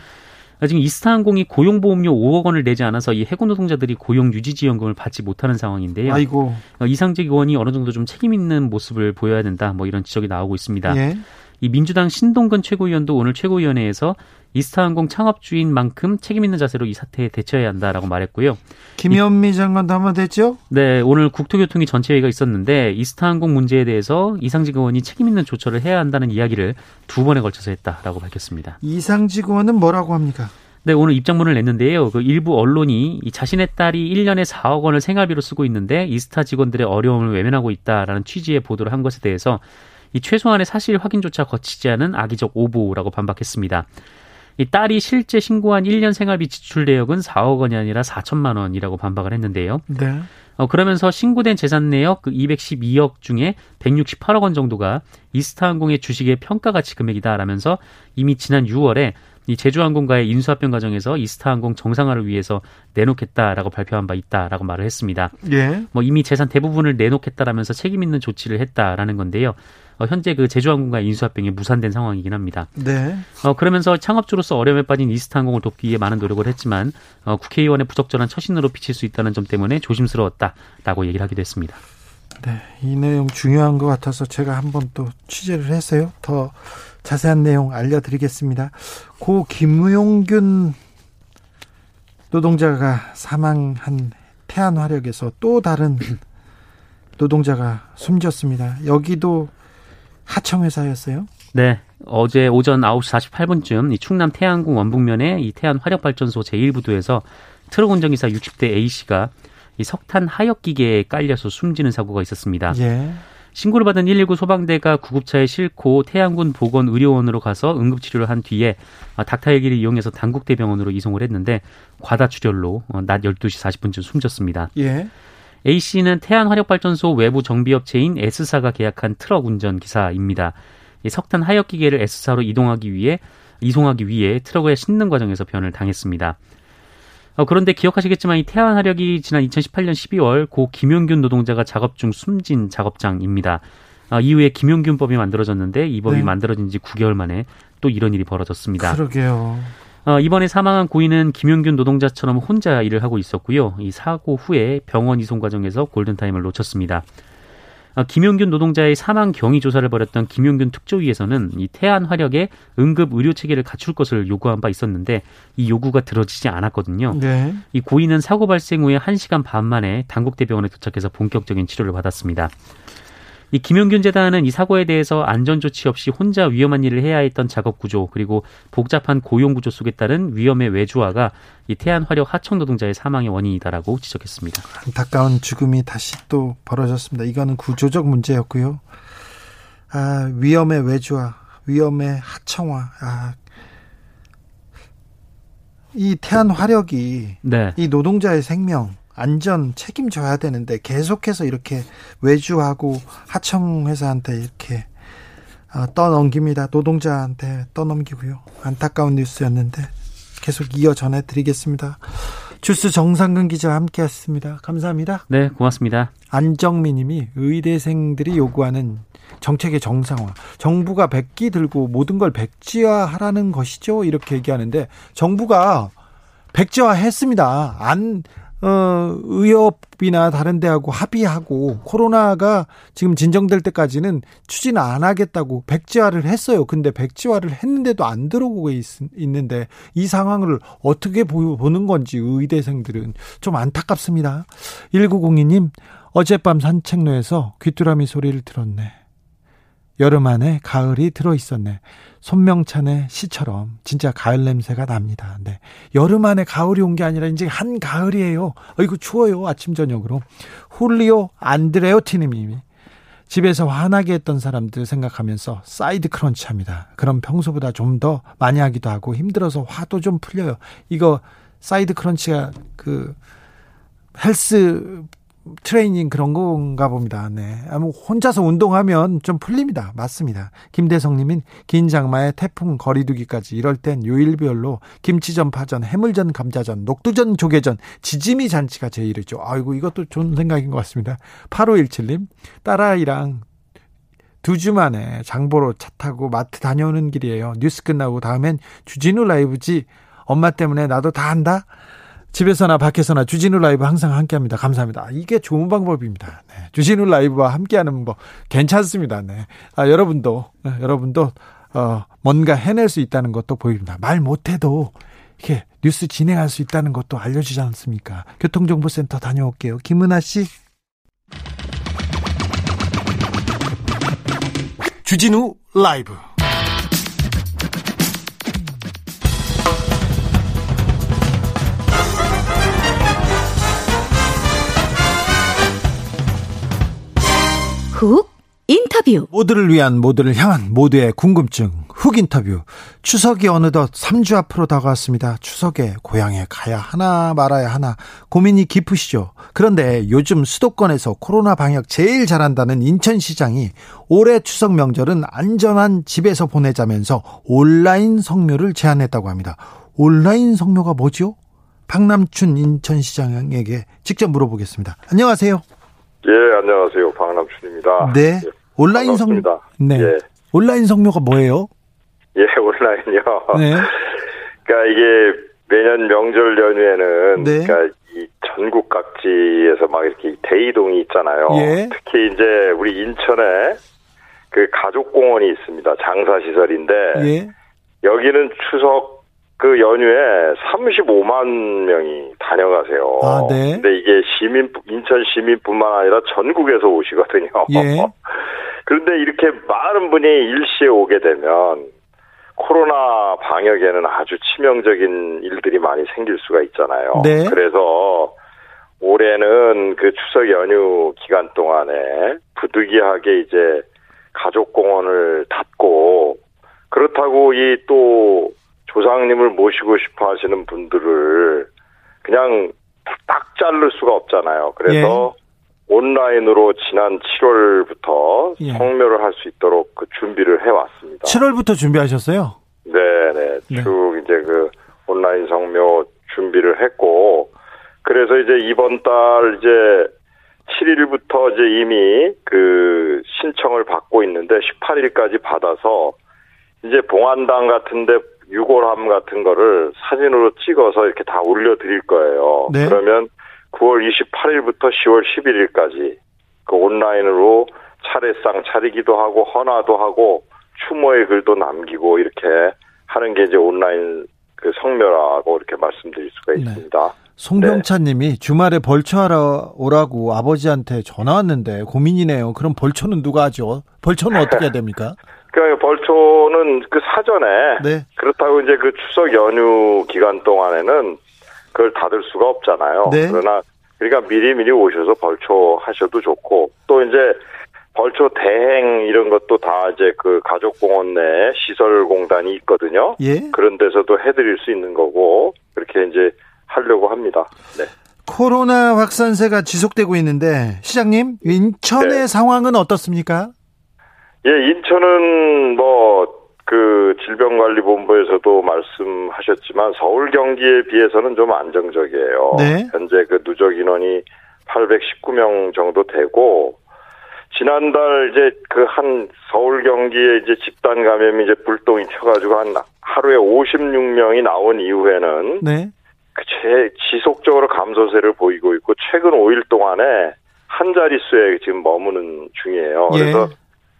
Speaker 4: 지금 이스타항공이 고용보험료 5억 원을 내지 않아서 이 해군 노동자들이 고용 유지 지원금을 받지 못하는 상황인데요. 아이고. 어, 이상직 의원이 어느 정도 좀 책임 있는 모습을 보여야 된다. 뭐 이런 지적이 나오고 있습니다. 예. 이 민주당 신동근 최고위원도 오늘 최고위원회에서 이스타항공 창업주인 만큼 책임 있는 자세로 이 사태에 대처해야 한다라고 말했고요.
Speaker 1: 김현미 장관도 한번 됐죠?
Speaker 4: 네, 오늘 국토교통위 전체 회의가 있었는데 이스타항공 문제에 대해서 이상직 의원이 책임 있는 조처를 해야 한다는 이야기를 두 번에 걸쳐서 했다라고 밝혔습니다.
Speaker 1: 이상직 의원은 뭐라고 합니까?
Speaker 4: 네, 오늘 입장문을 냈는데요. 그 일부 언론이 자신의 딸이 1년에 4억 원을 생활비로 쓰고 있는데 이스타 직원들의 어려움을 외면하고 있다라는 취지의 보도를 한 것에 대해서 이 최소한의 사실 확인조차 거치지 않은 악의적 오보라고 반박했습니다. 이 딸이 실제 신고한 1년 생활비 지출 내역은 4억 원이 아니라 4천만 원이라고 반박을 했는데요. 네. 어, 그러면서 신고된 재산 내역 그 212억 중에 168억 원 정도가 이스타항공의 주식의 평가 가치 금액이다라면서 이미 지난 6월에 이 제주항공과의 인수합병 과정에서 이스타항공 정상화를 위해서 내놓겠다라고 발표한 바 있다라고 말을 했습니다.
Speaker 1: 예.
Speaker 4: 뭐 이미 재산 대부분을 내놓겠다라면서 책임 있는 조치를 했다라는 건데요. 어, 현재 그 제주항공과 인수합병이 무산된 상황이긴 합니다.
Speaker 1: 네.
Speaker 4: 어, 그러면서 창업주로서 어려움에 빠진 이스타항공을 돕기 위해 많은 노력을 했지만 어, 국회의원의 부적절한 처신으로 비칠 수 있다는 점 때문에 조심스러웠다라고 얘기를 하기도 했습니다.
Speaker 1: 네, 이 내용 중요한 것 같아서 제가 한번 또 취재를 했어요. 더 자세한 내용 알려드리겠습니다. 고 김용균 노동자가 사망한 태안 화력에서 또 다른 [CLEARS THROAT] 노동자가 숨졌습니다. 여기도 하청회사였어요?
Speaker 4: 네. 어제 오전 9시 48분쯤 이 충남 태안군 원북면의 이 태안 화력발전소 제1부두에서 트럭 운전기사 60대 A씨가 이 석탄 하역 기계에 깔려서 숨지는 사고가 있었습니다.
Speaker 1: 예.
Speaker 4: 신고를 받은 119 소방대가 구급차에 싣고 태안군 보건 의료원으로 가서 응급 치료를 한 뒤에 아, 닥터헬기를 이용해서 단국대병원으로 이송을 했는데 과다 출혈로 어, 낮 12시 40분쯤 숨졌습니다.
Speaker 1: 예.
Speaker 4: A씨는 태안화력발전소 외부 정비업체인 S사가 계약한 트럭 운전 기사입니다. 이 석탄 하역 기계를 S사로 이동하기 위해 이송하기 위해 트럭에 싣는 과정에서 변을 당했습니다. 어, 그런데 기억하시겠지만 이 태안화력이 지난 2018년 12월 고 김용균 노동자가 작업 중 숨진 작업장입니다. 어, 이후에 김용균법이 만들어졌는데 이 법이
Speaker 1: 네.
Speaker 4: 만들어진 지 9개월 만에 또 이런 일이 벌어졌습니다.
Speaker 1: 그러게요.
Speaker 4: 어, 이번에 사망한 고인은 김용균 노동자처럼 혼자 일을 하고 있었고요. 이 사고 후에 병원 이송 과정에서 골든타임을 놓쳤습니다. 어, 김용균 노동자의 사망 경위 조사를 벌였던 김용균 특조위에서는 이 태안 화력에 응급 의료 체계를 갖출 것을 요구한 바 있었는데 이 요구가 들어지지 않았거든요.
Speaker 1: 네.
Speaker 4: 이 고인은 사고 발생 후에 1시간 반 만에 단국대병원에 도착해서 본격적인 치료를 받았습니다. 이 김용균 재단은 이 사고에 대해서 안전 조치 없이 혼자 위험한 일을 해야 했던 작업 구조 그리고 복잡한 고용 구조 속에 따른 위험의 외주화가 이 태안 화력 하청 노동자의 사망의 원인이다라고 지적했습니다.
Speaker 1: 안타까운 죽음이 다시 또 벌어졌습니다. 이거는 구조적 문제였고요. 아, 위험의 외주화, 위험의 하청화. 아, 이 태안 화력이
Speaker 4: 네.
Speaker 1: 이 노동자의 생명, 안전 책임져야 되는데 계속해서 이렇게 외주하고 하청 회사한테 이렇게 아, 떠넘깁니다. 노동자한테 떠넘기고요. 안타까운 뉴스였는데 계속 이어 전해드리겠습니다. 주스 정상근 기자 함께했습니다. 감사합니다.
Speaker 4: 네, 고맙습니다.
Speaker 1: 안정민님이 의대생들이 요구하는 정책의 정상화. 정부가 백기 들고 모든 걸 백지화하라는 것이죠. 이렇게 얘기하는데 정부가 백지화했습니다. 안 어, 의협이나 다른 데하고 합의하고 코로나가 지금 진정될 때까지는 추진 안 하겠다고 백지화를 했어요. 근데 백지화를 했는데도 안 들어오고 있, 있는데 이 상황을 어떻게 보, 보는 건지 의대생들은 좀 안타깝습니다. 1902님 어젯밤 산책로에서 귀뚜라미 소리를 들었네. 여름 안에 가을이 들어 있었네. 손명찬의 시처럼 진짜 가을 냄새가 납니다. 네. 여름 안에 가을이 온 게 아니라 이제 한 가을이에요. 어이구 추워요. 아침 저녁으로. 홀리오 안드레오티 님이 집에서 화나게 했던 사람들 생각하면서 side crunch 합니다. 그럼 평소보다 좀 더 많이 하기도 하고 힘들어서 화도 좀 풀려요. 이거 side crunch가 그 헬스 트레이닝 그런 건가 봅니다. 네. 아무 혼자서 운동하면 좀 풀립니다. 맞습니다. 김대성님은 긴 장마에 태풍 거리두기까지 이럴 땐 요일별로 김치전, 파전, 해물전, 감자전, 녹두전, 조개전, 지짐이 잔치가 제일이죠. 아이고 이것도 좋은 생각인 것 같습니다. 8517 님 딸아이랑 두주 만에 장보러 차 타고 마트 다녀오는 길이에요. 뉴스 끝나고 다음엔 주진우 라이브지. 엄마 때문에 나도 다 한다. 집에서나 밖에서나 주진우 라이브 항상 함께 합니다. 감사합니다. 이게 좋은 방법입니다. 네. 주진우 라이브와 함께 하는 방법 괜찮습니다. 네. 아, 여러분도 네, 여러분도 어, 뭔가 해낼 수 있다는 것도 보입니다. 말 못해도 이렇게 뉴스 진행할 수 있다는 것도 알려주지 않습니까? 교통정보센터 다녀올게요. 김은아 씨. 주진우 라이브.
Speaker 3: 훅 인터뷰.
Speaker 1: 모두를 위한 모두를 향한 모두의 궁금증 훅 인터뷰. 추석이 어느덧 3주 앞으로 다가왔습니다. 추석에 고향에 가야 하나 말아야 하나 고민이 깊으시죠. 그런데 요즘 수도권에서 코로나 방역 제일 잘한다는 인천시장이 올해 추석 명절은 안전한 집에서 보내자면서 온라인 성묘를 제안했다고 합니다. 온라인 성묘가 뭐죠? 박남춘 인천시장에게 직접 물어보겠습니다. 안녕하세요.
Speaker 5: 예, 안녕하세요. 박남춘입니다.
Speaker 1: 네.
Speaker 5: 예,
Speaker 1: 온라인 성
Speaker 5: 반갑습니다.
Speaker 1: 네.
Speaker 5: 예.
Speaker 1: 온라인 성묘가 뭐예요?
Speaker 5: 예, [LAUGHS] 온라인요.
Speaker 1: 네.
Speaker 5: 그러니까 이게 매년 명절 연휴에는
Speaker 1: 네.
Speaker 5: 그러니까 이 전국 각지에서 막 이렇게 대이동이 있잖아요.
Speaker 1: 예.
Speaker 5: 특히 이제 우리 인천에 그 가족공원이 있습니다. 장사시설인데
Speaker 1: 예.
Speaker 5: 여기는 추석 그 연휴에 35만 명이 다녀가세요.
Speaker 1: 아, 네.
Speaker 5: 근데 이게 시민 인천 시민뿐만 아니라 전국에서 오시거든요.
Speaker 1: 예. [LAUGHS]
Speaker 5: 그런데 이렇게 많은 분이 일시에 오게 되면 코로나 방역에는 아주 치명적인 일들이 많이 생길 수가 있잖아요.
Speaker 1: 네.
Speaker 5: 그래서 올해는 그 추석 연휴 기간 동안에 부득이하게 이제 가족공원을 닫고 그렇다고 이또 조상님을 모시고 싶어 하시는 분들을 그냥 딱 자를 수가 없잖아요. 그래서 온라인으로 지난 7월부터
Speaker 1: 예.
Speaker 5: 성묘를 할 수 있도록 그 준비를 해왔습니다.
Speaker 1: 7월부터 준비하셨어요?
Speaker 5: 네네.
Speaker 1: 네.
Speaker 5: 쭉 이제 그 온라인 성묘 준비를 했고, 그래서 이제 이번 달 이제 7일부터 이제 이미 그 신청을 받고 있는데 18일까지 받아서 이제 봉안당 같은데 유골함 같은 거를 사진으로 찍어서 이렇게 다 올려드릴 거예요.
Speaker 1: 네.
Speaker 5: 그러면 9월 28일부터 10월 11일까지 그 온라인으로 차례상 차리기도 하고 헌화도 하고 추모의 글도 남기고 이렇게 하는 게 이제 온라인 그 성묘라고 이렇게 말씀드릴 수가
Speaker 1: 네.
Speaker 5: 있습니다.
Speaker 1: 송병찬님이 주말에 벌초하러 오라고 아버지한테 전화 왔는데 고민이네요. 그럼 벌초는 누가 하죠? 벌초는 어떻게 해야 됩니까? [LAUGHS]
Speaker 5: 그러니까 벌초는 그 사전에
Speaker 1: 네.
Speaker 5: 그렇다고 이제 그 추석 연휴 기간 동안에는 그걸 닫을 수가 없잖아요.
Speaker 1: 네.
Speaker 5: 그러나 그러니까 미리 미리 오셔서 벌초 하셔도 좋고 또 이제 벌초 대행 이런 것도 다 이제 그 가족공원 내에 시설공단이 있거든요.
Speaker 1: 예.
Speaker 5: 그런 데서도 해드릴 수 있는 거고 그렇게 이제 하려고 합니다. 네.
Speaker 1: 코로나 확산세가 지속되고 있는데 시장님 인천의
Speaker 5: 네.
Speaker 1: 상황은 어떻습니까?
Speaker 5: 예, 인천은 뭐, 그, 질병관리본부에서도 말씀하셨지만, 서울 경기에 비해서는 좀 안정적이에요.
Speaker 1: 네.
Speaker 5: 현재 그 누적 인원이 819명 정도 되고, 지난달 이제 그 한 서울 경기에 이제 집단 감염이 이제 불똥이 튀어가지고 한 하루에 56명이 나온 이후에는
Speaker 1: 네.
Speaker 5: 그 제, 지속적으로 감소세를 보이고 있고, 최근 5일 동안에 한 자릿수에 지금 머무는 중이에요.
Speaker 1: 예.
Speaker 5: 그래서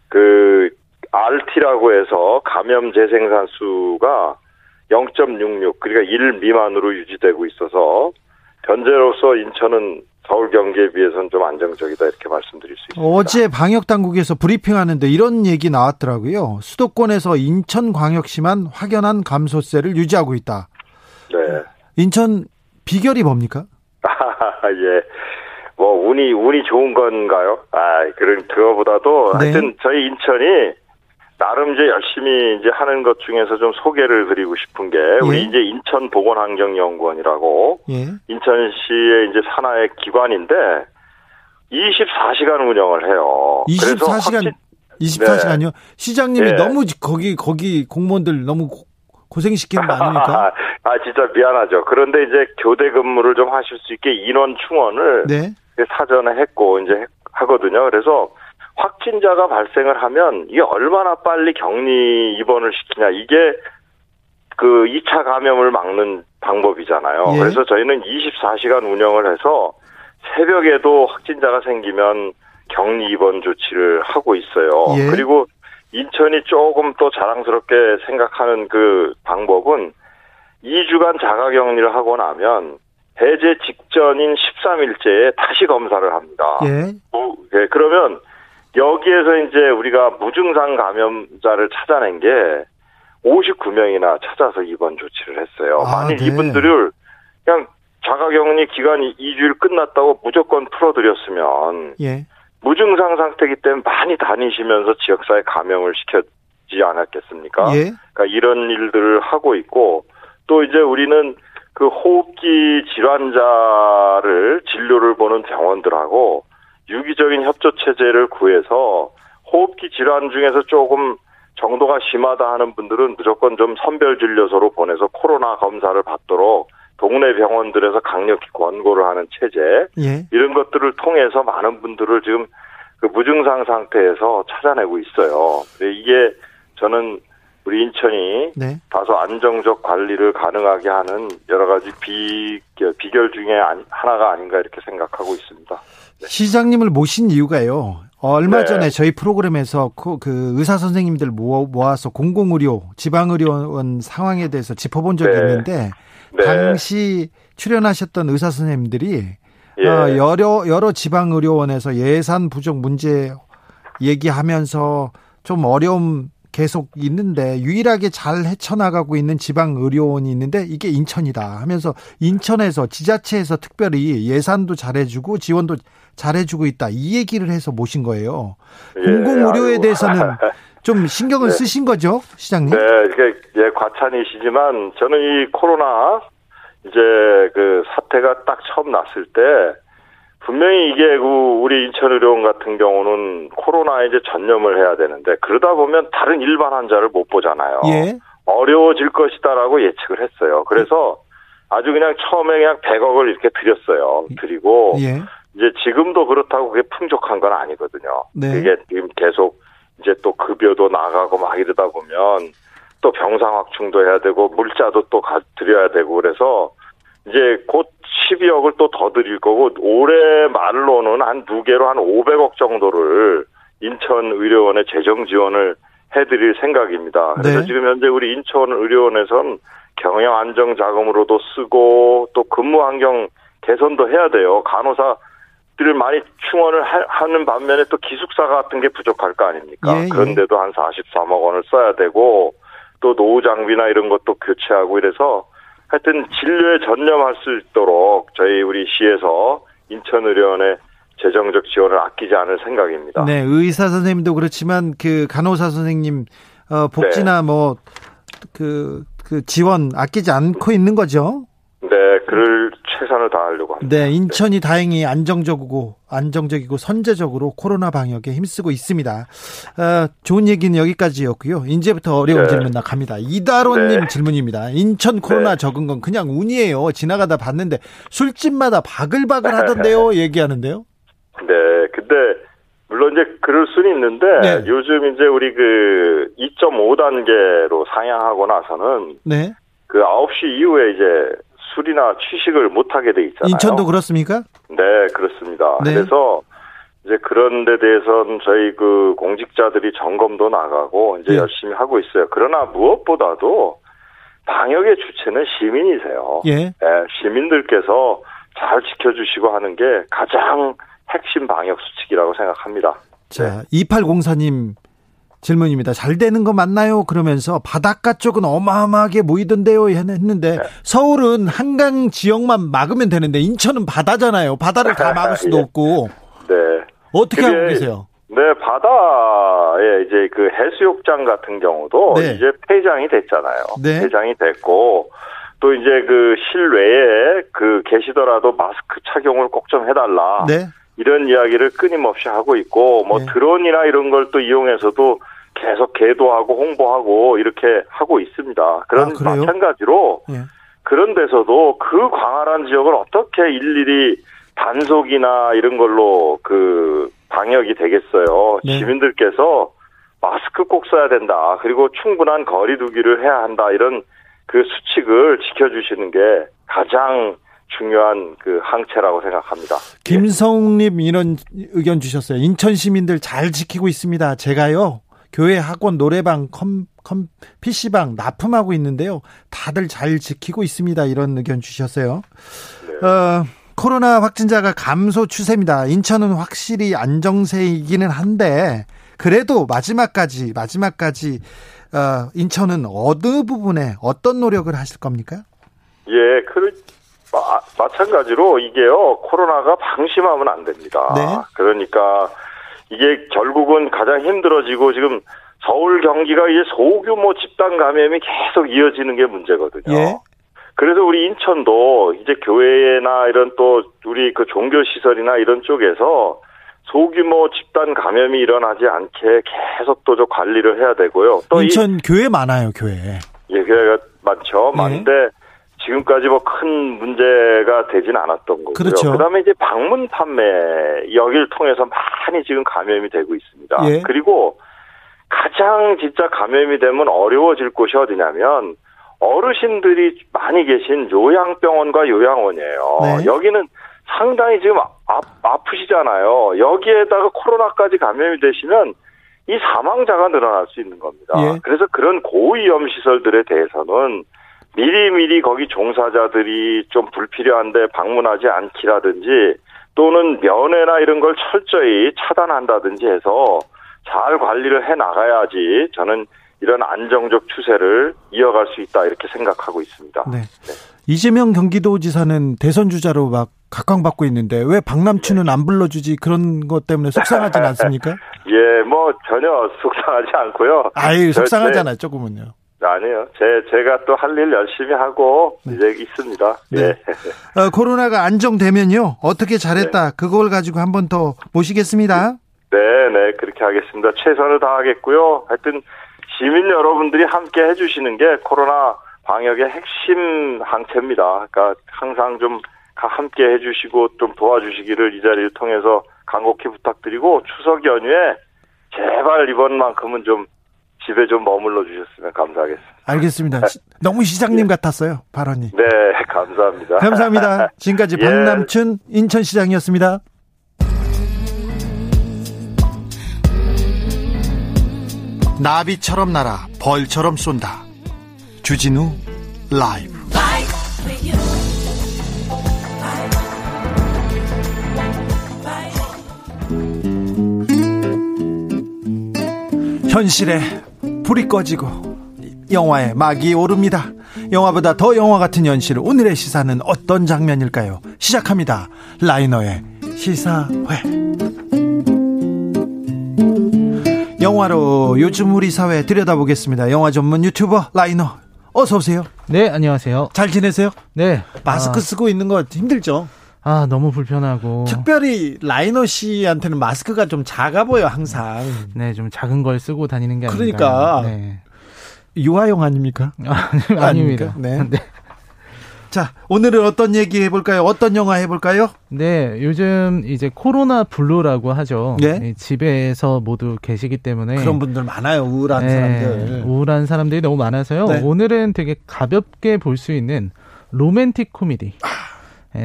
Speaker 5: 그 RT라고 해서 감염 재생산 수가 0.66 그러니까 1 미만으로 유지되고 있어서 현재로서 인천은 서울 경기에 비해서는 좀 안정적이다 이렇게 말씀드릴 수 있습니다.
Speaker 1: 어제 방역 당국에서 브리핑하는데 이런 얘기 나왔더라고요. 수도권에서 인천 광역시만 확연한 감소세를 유지하고 있다.
Speaker 5: 네.
Speaker 1: 인천 비결이 뭡니까? [LAUGHS]
Speaker 5: 예. 뭐 운이 운이 좋은 건가요? 아, 그런 그거보다도
Speaker 1: 네.
Speaker 5: 하여튼 저희 인천이 나름 이제 열심히 이제 하는 것 중에서 좀 소개를 드리고 싶은 게 우리
Speaker 1: 예.
Speaker 5: 이제 인천 보건환경연구원이라고
Speaker 1: 예.
Speaker 5: 인천시의 이제 산하의 기관인데 24시간 운영을 해요. 그래서
Speaker 1: 24시간
Speaker 5: 확진-
Speaker 1: 24시간요. 시장님이
Speaker 5: 네.
Speaker 1: 너무 거기 거기 공무원들 너무 고- 고생시키는 거 아닙니까? [LAUGHS]
Speaker 5: 아 진짜 미안하죠. 그런데 이제 교대 근무를 좀 하실 수 있게 인원 충원을
Speaker 1: 네.
Speaker 5: 사전에 했고 이제 하거든요. 그래서 확진자가 발생을 하면 이게 얼마나 빨리 격리 입원을 시키냐 이게 그 2차 감염을 막는 방법이잖아요.
Speaker 1: 예.
Speaker 5: 그래서 저희는 24시간 운영을 해서 새벽에도 확진자가 생기면 격리 입원 조치를 하고 있어요.
Speaker 1: 예.
Speaker 5: 그리고 인천이 조금 또 자랑스럽게 생각하는 그 방법은 2주간 자가 격리를 하고 나면 해제 직전인 13일째에 다시 검사를 합니다.
Speaker 1: 예.
Speaker 5: 뭐, 예, 그러면 여기에서 이제 우리가 무증상 감염자를 찾아낸 게 59명이나 찾아서 입원 조치를 했어요.
Speaker 1: 아,
Speaker 5: 만일
Speaker 1: 네.
Speaker 5: 이분들을 그냥 자가격리 기간이 2주일 끝났다고 무조건 풀어드렸으면
Speaker 1: 예.
Speaker 5: 무증상 상태이기 때문에 많이 다니시면서 지역사회 감염을 시켰지 않았겠습니까?
Speaker 1: 예.
Speaker 5: 그러니까 이런 일들을 하고 있고 또 이제 우리는 그 호흡기 질환자를 진료를 보는 병원들하고 유기적인 협조 체제를 구해서 호흡기 질환 중에서 조금 정도가 심하다 하는 분들은 무조건 좀 선별 진료소로 보내서 코로나 검사를 받도록 동네 병원들에서 강력히 권고를 하는 체제
Speaker 1: 예.
Speaker 5: 이런 것들을 통해서 많은 분들을 지금 그 무증상 상태에서 찾아내고 있어요. 이게 저는 우리 인천이
Speaker 1: 네.
Speaker 5: 다소 안정적 관리를 가능하게 하는 여러 가지 비, 비결 중에 하나가 아닌가 이렇게 생각하고 있습니다.
Speaker 1: 시장님을 모신 이유가요. 얼마
Speaker 5: 네.
Speaker 1: 전에 저희 프로그램에서 그, 그 의사 선생님들 모아, 모아서 공공의료, 지방의료원 상황에 대해서 짚어본 적이
Speaker 5: 네.
Speaker 1: 있는데
Speaker 5: 네.
Speaker 1: 당시 출연하셨던 의사 선생님들이
Speaker 5: 예.
Speaker 1: 어, 여러 여러 지방 의료원에서 예산 부족 문제 얘기하면서 좀 어려움 계속 있는데 유일하게 잘 헤쳐나가고 있는 지방 의료원이 있는데 이게 인천이다 하면서 인천에서 지자체에서 특별히 예산도 잘해주고 지원도 잘해주고 있다 이 얘기를 해서 모신 거예요.
Speaker 5: 예,
Speaker 1: 공공 의료에
Speaker 5: 아이고.
Speaker 1: 대해서는 [LAUGHS] 좀 신경을
Speaker 5: 네.
Speaker 1: 쓰신 거죠, 시장님?
Speaker 5: 네, 이게 예, 과찬이시지만 저는 이 코로나 이제 그 사태가 딱 처음 났을 때 분명히 이게 그 우리 인천 의료원 같은 경우는 코로나에 이제 전념을 해야 되는데 그러다 보면 다른 일반 환자를 못 보잖아요.
Speaker 1: 예,
Speaker 5: 어려워질 것이다라고 예측을 했어요. 그래서 아주 그냥 처음에 그냥 100억을 이렇게 드렸어요. 드리고
Speaker 1: 예,
Speaker 5: 이제 지금도 그렇다고 그게 풍족한 건 아니거든요.
Speaker 1: 네.
Speaker 5: 이게 지금 계속 이제 또 급여도 나가고 막 이러다 보면 또 병상 확충도 해야 되고 물자도 또 가, 드려야 되고 그래서 이제 곧 12억을 또 더 드릴 거고 올해 말로는 한 두 개로 한 500억 정도를 인천 의료원에 재정 지원을 해드릴 생각입니다. 그래서
Speaker 1: 네.
Speaker 5: 지금 현재 우리 인천 의료원에선 경영 안정 자금으로도 쓰고 또 근무 환경 개선도 해야 돼요. 간호사 들을 많이 충원을 하- 하는 반면에 또 기숙사 같은 게 부족할 거 아닙니까?
Speaker 1: 예, 예.
Speaker 5: 그런데도 한 43억 원을 써야 되고 또 노후 장비나 이런 것도 교체하고 이래서 하여튼 진료에 전념할 수 있도록 저희 우리 시에서 인천의료원에 재정적 지원을 아끼지 않을 생각입니다.
Speaker 1: 네, 의사 선생님도 그렇지만 그 간호사 선생님 어, 복지나 뭐그그 지원 아끼지 않고 있는 거죠.
Speaker 5: 네, 그럴 최선을 다하려고 합니다.
Speaker 1: 네, 인천이 다행히 안정적이고 안정적이고 선제적으로 코로나 방역에 힘쓰고 있습니다. 어, 좋은 얘기는 여기까지였고요. 이제부터 어려운
Speaker 5: 네.
Speaker 1: 질문 나갑니다. 이다로님
Speaker 5: 네.
Speaker 1: 질문입니다. 인천 코로나
Speaker 5: 네.
Speaker 1: 적은 건 그냥 운이에요. 지나가다 봤는데 술집마다 바글바글 하던데요. [LAUGHS] 얘기하는데요.
Speaker 5: 네, 근데 물론 이제 그럴 수는 있는데
Speaker 1: 네.
Speaker 5: 요즘 이제 우리 그 2.5 단계로 상향하고 나서는
Speaker 1: 네,
Speaker 5: 그 9시 이후에 이제 술이나 취식을 못 하게 돼 있잖아요.
Speaker 1: 인천도 그렇습니까?
Speaker 5: 네, 그렇습니다.
Speaker 1: 네.
Speaker 5: 그래서 이제 그런 데 대해서는 저희 그 공직자들이 점검도 나가고 이제
Speaker 1: 네.
Speaker 5: 열심히 하고 있어요. 그러나 무엇보다도 방역의 주체는 시민이세요.
Speaker 1: 예.
Speaker 5: 예, 시민들께서 잘 지켜주시고 하는 게 가장 핵심 방역 수칙이라고 생각합니다.
Speaker 1: 자, 2804님 질문입니다. 잘 되는 거 맞나요? 그러면서 바닷가 쪽은 어마어마하게 모이던데요. 했는데
Speaker 5: 네.
Speaker 1: 서울은 한강 지역만 막으면 되는데 인천은 바다잖아요. 바다를 다 막을 수도 [LAUGHS]
Speaker 5: 예.
Speaker 1: 없고
Speaker 5: 네.
Speaker 1: 어떻게
Speaker 5: 그게-
Speaker 1: 하고 계세요?
Speaker 5: 네, 바다에 이제 그 해수욕장 같은 경우도
Speaker 1: 네.
Speaker 5: 이제 폐장이 됐잖아요.
Speaker 1: 네.
Speaker 5: 폐장이 됐고 또 이제 그 실외에 그 계시더라도 마스크 착용을 꼭 좀 해달라.
Speaker 1: 네.
Speaker 5: 이런 이야기를 끊임없이 하고 있고 뭐
Speaker 1: 네.
Speaker 5: 드론이나 이런 걸 또 이용해서도 계속 계도하고 홍보하고 이렇게 하고 있습니다. 그런
Speaker 1: 아?
Speaker 5: 마찬가지로
Speaker 1: 예.
Speaker 5: 그런 데서도 그 광활한 지역을 어떻게 일일이 단속이나 이런 걸로 그 방역이 되겠어요.
Speaker 1: 네.
Speaker 5: 시민들께서 마스크 꼭 써야 된다. 그리고 충분한 거리두기를 해야 한다. 이런 그 수칙을 지켜주시는 게 가장 중요한 그 항체라고 생각합니다.
Speaker 1: 김성님 이런 의견 주셨어요. 인천 시민들 잘 지키고 있습니다. 제가요. 교회, 학원, 노래방, 컴, 컴, PC방 납품하고 있는데요. 다들 잘 지키고 있습니다. 이런 의견 주셨어요.
Speaker 5: 네.
Speaker 1: 어, 코로나 확진자가 감소 추세입니다. 인천은 확실히 안정세이기는 한데 그래도 마지막까지 마지막까지 어, 인천은 어느 부분에 어떤 노력을 하실 겁니까?
Speaker 5: 예, 그 마, 마찬가지로 이게요 코로나가 방심하면 안 됩니다.
Speaker 1: 네.
Speaker 5: 그러니까 이게 결국은 가장 힘들어지고 지금 서울 경기가 이제 소규모 집단 감염이 계속 이어지는 게 문제거든요.
Speaker 1: 예.
Speaker 5: 그래서 우리 인천도 이제 교회나 이런 또 우리 그 종교 시설이나 이런 쪽에서 소규모 집단 감염이 일어나지 않게 계속 또 저 관리를 해야 되고요. 또
Speaker 1: 인천 교회 많아요, 교회.
Speaker 5: 이 예, 교회가 많죠.
Speaker 1: 예.
Speaker 5: 많은데 지금까지 뭐 큰 문제가 되진 않았던 거고요.
Speaker 1: 그렇죠.
Speaker 5: 그다음에 이제 방문 판매 여기를 통해서 많이 지금 감염이 되고 있습니다.
Speaker 1: 예.
Speaker 5: 그리고 가장 진짜 감염이 되면 어려워질 곳이 어디냐면 어르신들이 많이 계신 요양병원과 요양원이에요.
Speaker 1: 네.
Speaker 5: 여기는 상당히 지금 아, 아프시잖아요. 여기에다가 코로나까지 감염이 되시면 이 사망자가 늘어날 수 있는 겁니다.
Speaker 1: 예.
Speaker 5: 그래서 그런 고위험 시설들에 대해서는 미리미리 거기 종사자들이 좀 불필요한데 방문하지 않기라든지 또는 면회나 이런 걸 철저히 차단한다든지 해서 잘 관리를 해 나가야지 저는 이런 안정적 추세를 이어갈 수 있다 이렇게 생각하고 있습니다.
Speaker 1: 네. 이재명 경기도지사는 대선 주자로 막 각광받고 있는데 왜 박남춘은
Speaker 5: 네.
Speaker 1: 안 불러주지 그런 것 때문에 속상하진 않습니까? [LAUGHS]
Speaker 5: 예, 뭐 전혀 속상하지 않고요.
Speaker 1: 아유
Speaker 5: 저-
Speaker 1: 속상하잖아요 조금은요.
Speaker 5: 제- 아니에요. 제 제가 또 할 일 열심히 하고 이제 있습니다.
Speaker 1: 네.
Speaker 5: 예.
Speaker 1: 어, 코로나가 안정되면요 어떻게 잘했다 그걸 가지고 한 번 더 모시겠습니다.
Speaker 5: 네, 네, 그렇게 하겠습니다. 최선을 다하겠고요. 하여튼 시민 여러분들이 함께 해주시는 게 코로나 방역의 핵심 항체입니다. 그러니까 항상 좀 가- 함께 해주시고 좀 도와주시기를 이 자리를 통해서 간곡히 부탁드리고 추석 연휴에 제발 이번만큼은 좀 집에 좀 머물러 주셨으면 감사하겠습니다.
Speaker 1: 알겠습니다. 시- 너무 시장님 같았어요 발언이.
Speaker 5: 네, 감사합니다.
Speaker 1: 감사합니다. [LAUGHS] 지금까지
Speaker 5: 예.
Speaker 1: 박남춘 인천시장이었습니다. 나비처럼 날아 벌처럼 쏜다. 주진우 라이브. 현실에 불이 꺼지고 영화에 막이 오릅니다. 영화보다 더 영화 같은 현실 오늘의 시사는 어떤 장면일까요? 시작합니다. 라이너의 시사회. 영화로 요즘 우리 사회 들여다보겠습니다. 영화 전문 유튜버 라이너 어서 오세요.
Speaker 2: 네, 안녕하세요.
Speaker 1: 잘 지내세요?
Speaker 2: 네.
Speaker 1: 마스크 쓰고 있는 거 힘들죠?
Speaker 2: 아, 아, 너무 불편하고.
Speaker 1: 특별히 라이너 씨한테는 마스크가 좀 작아 보여 항상.
Speaker 2: 네, 좀 작은 걸 쓰고 다니는 게 아닌가.
Speaker 1: 그러니까.
Speaker 2: 네.
Speaker 1: 유아용 아닙니까? [LAUGHS]
Speaker 2: 아, 아닙니다.
Speaker 1: 네. 자, 오늘은 어떤 얘기 해볼까요? 어떤 영화 해볼까요?
Speaker 2: 네, 요즘 이제 코로나 블루라고 하죠.
Speaker 1: 예.
Speaker 2: 이 집에서 모두 계시기 때문에
Speaker 1: 그런 분들 많아요. 우울한
Speaker 2: 네,
Speaker 1: 사람들.
Speaker 2: 우울한 사람들이 너무 많아서요.
Speaker 1: 네.
Speaker 2: 오늘은 되게 가볍게 볼 수 있는 로맨틱 코미디. 예,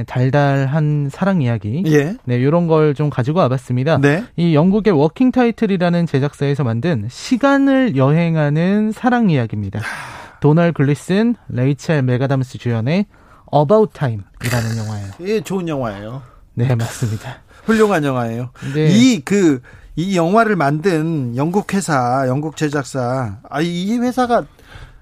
Speaker 2: 달달한 사랑 이야기.
Speaker 1: 예.
Speaker 2: 네, 이런 걸 좀 가지고 와봤습니다.
Speaker 1: 네.
Speaker 2: 이 영국의 워킹 타이틀이라는 제작사에서 만든 시간을 여행하는 사랑 이야기입니다. 도널 글리슨, 레이첼 맥아담스 주연의 About Time이라는 영화예요.
Speaker 1: 예, 좋은 영화예요.
Speaker 2: 네, 맞습니다.
Speaker 1: 훌륭한 영화예요.
Speaker 2: 네.
Speaker 1: 이그이 영화를 만든 영국 회사, 영국 제작사. 아, 이 회사가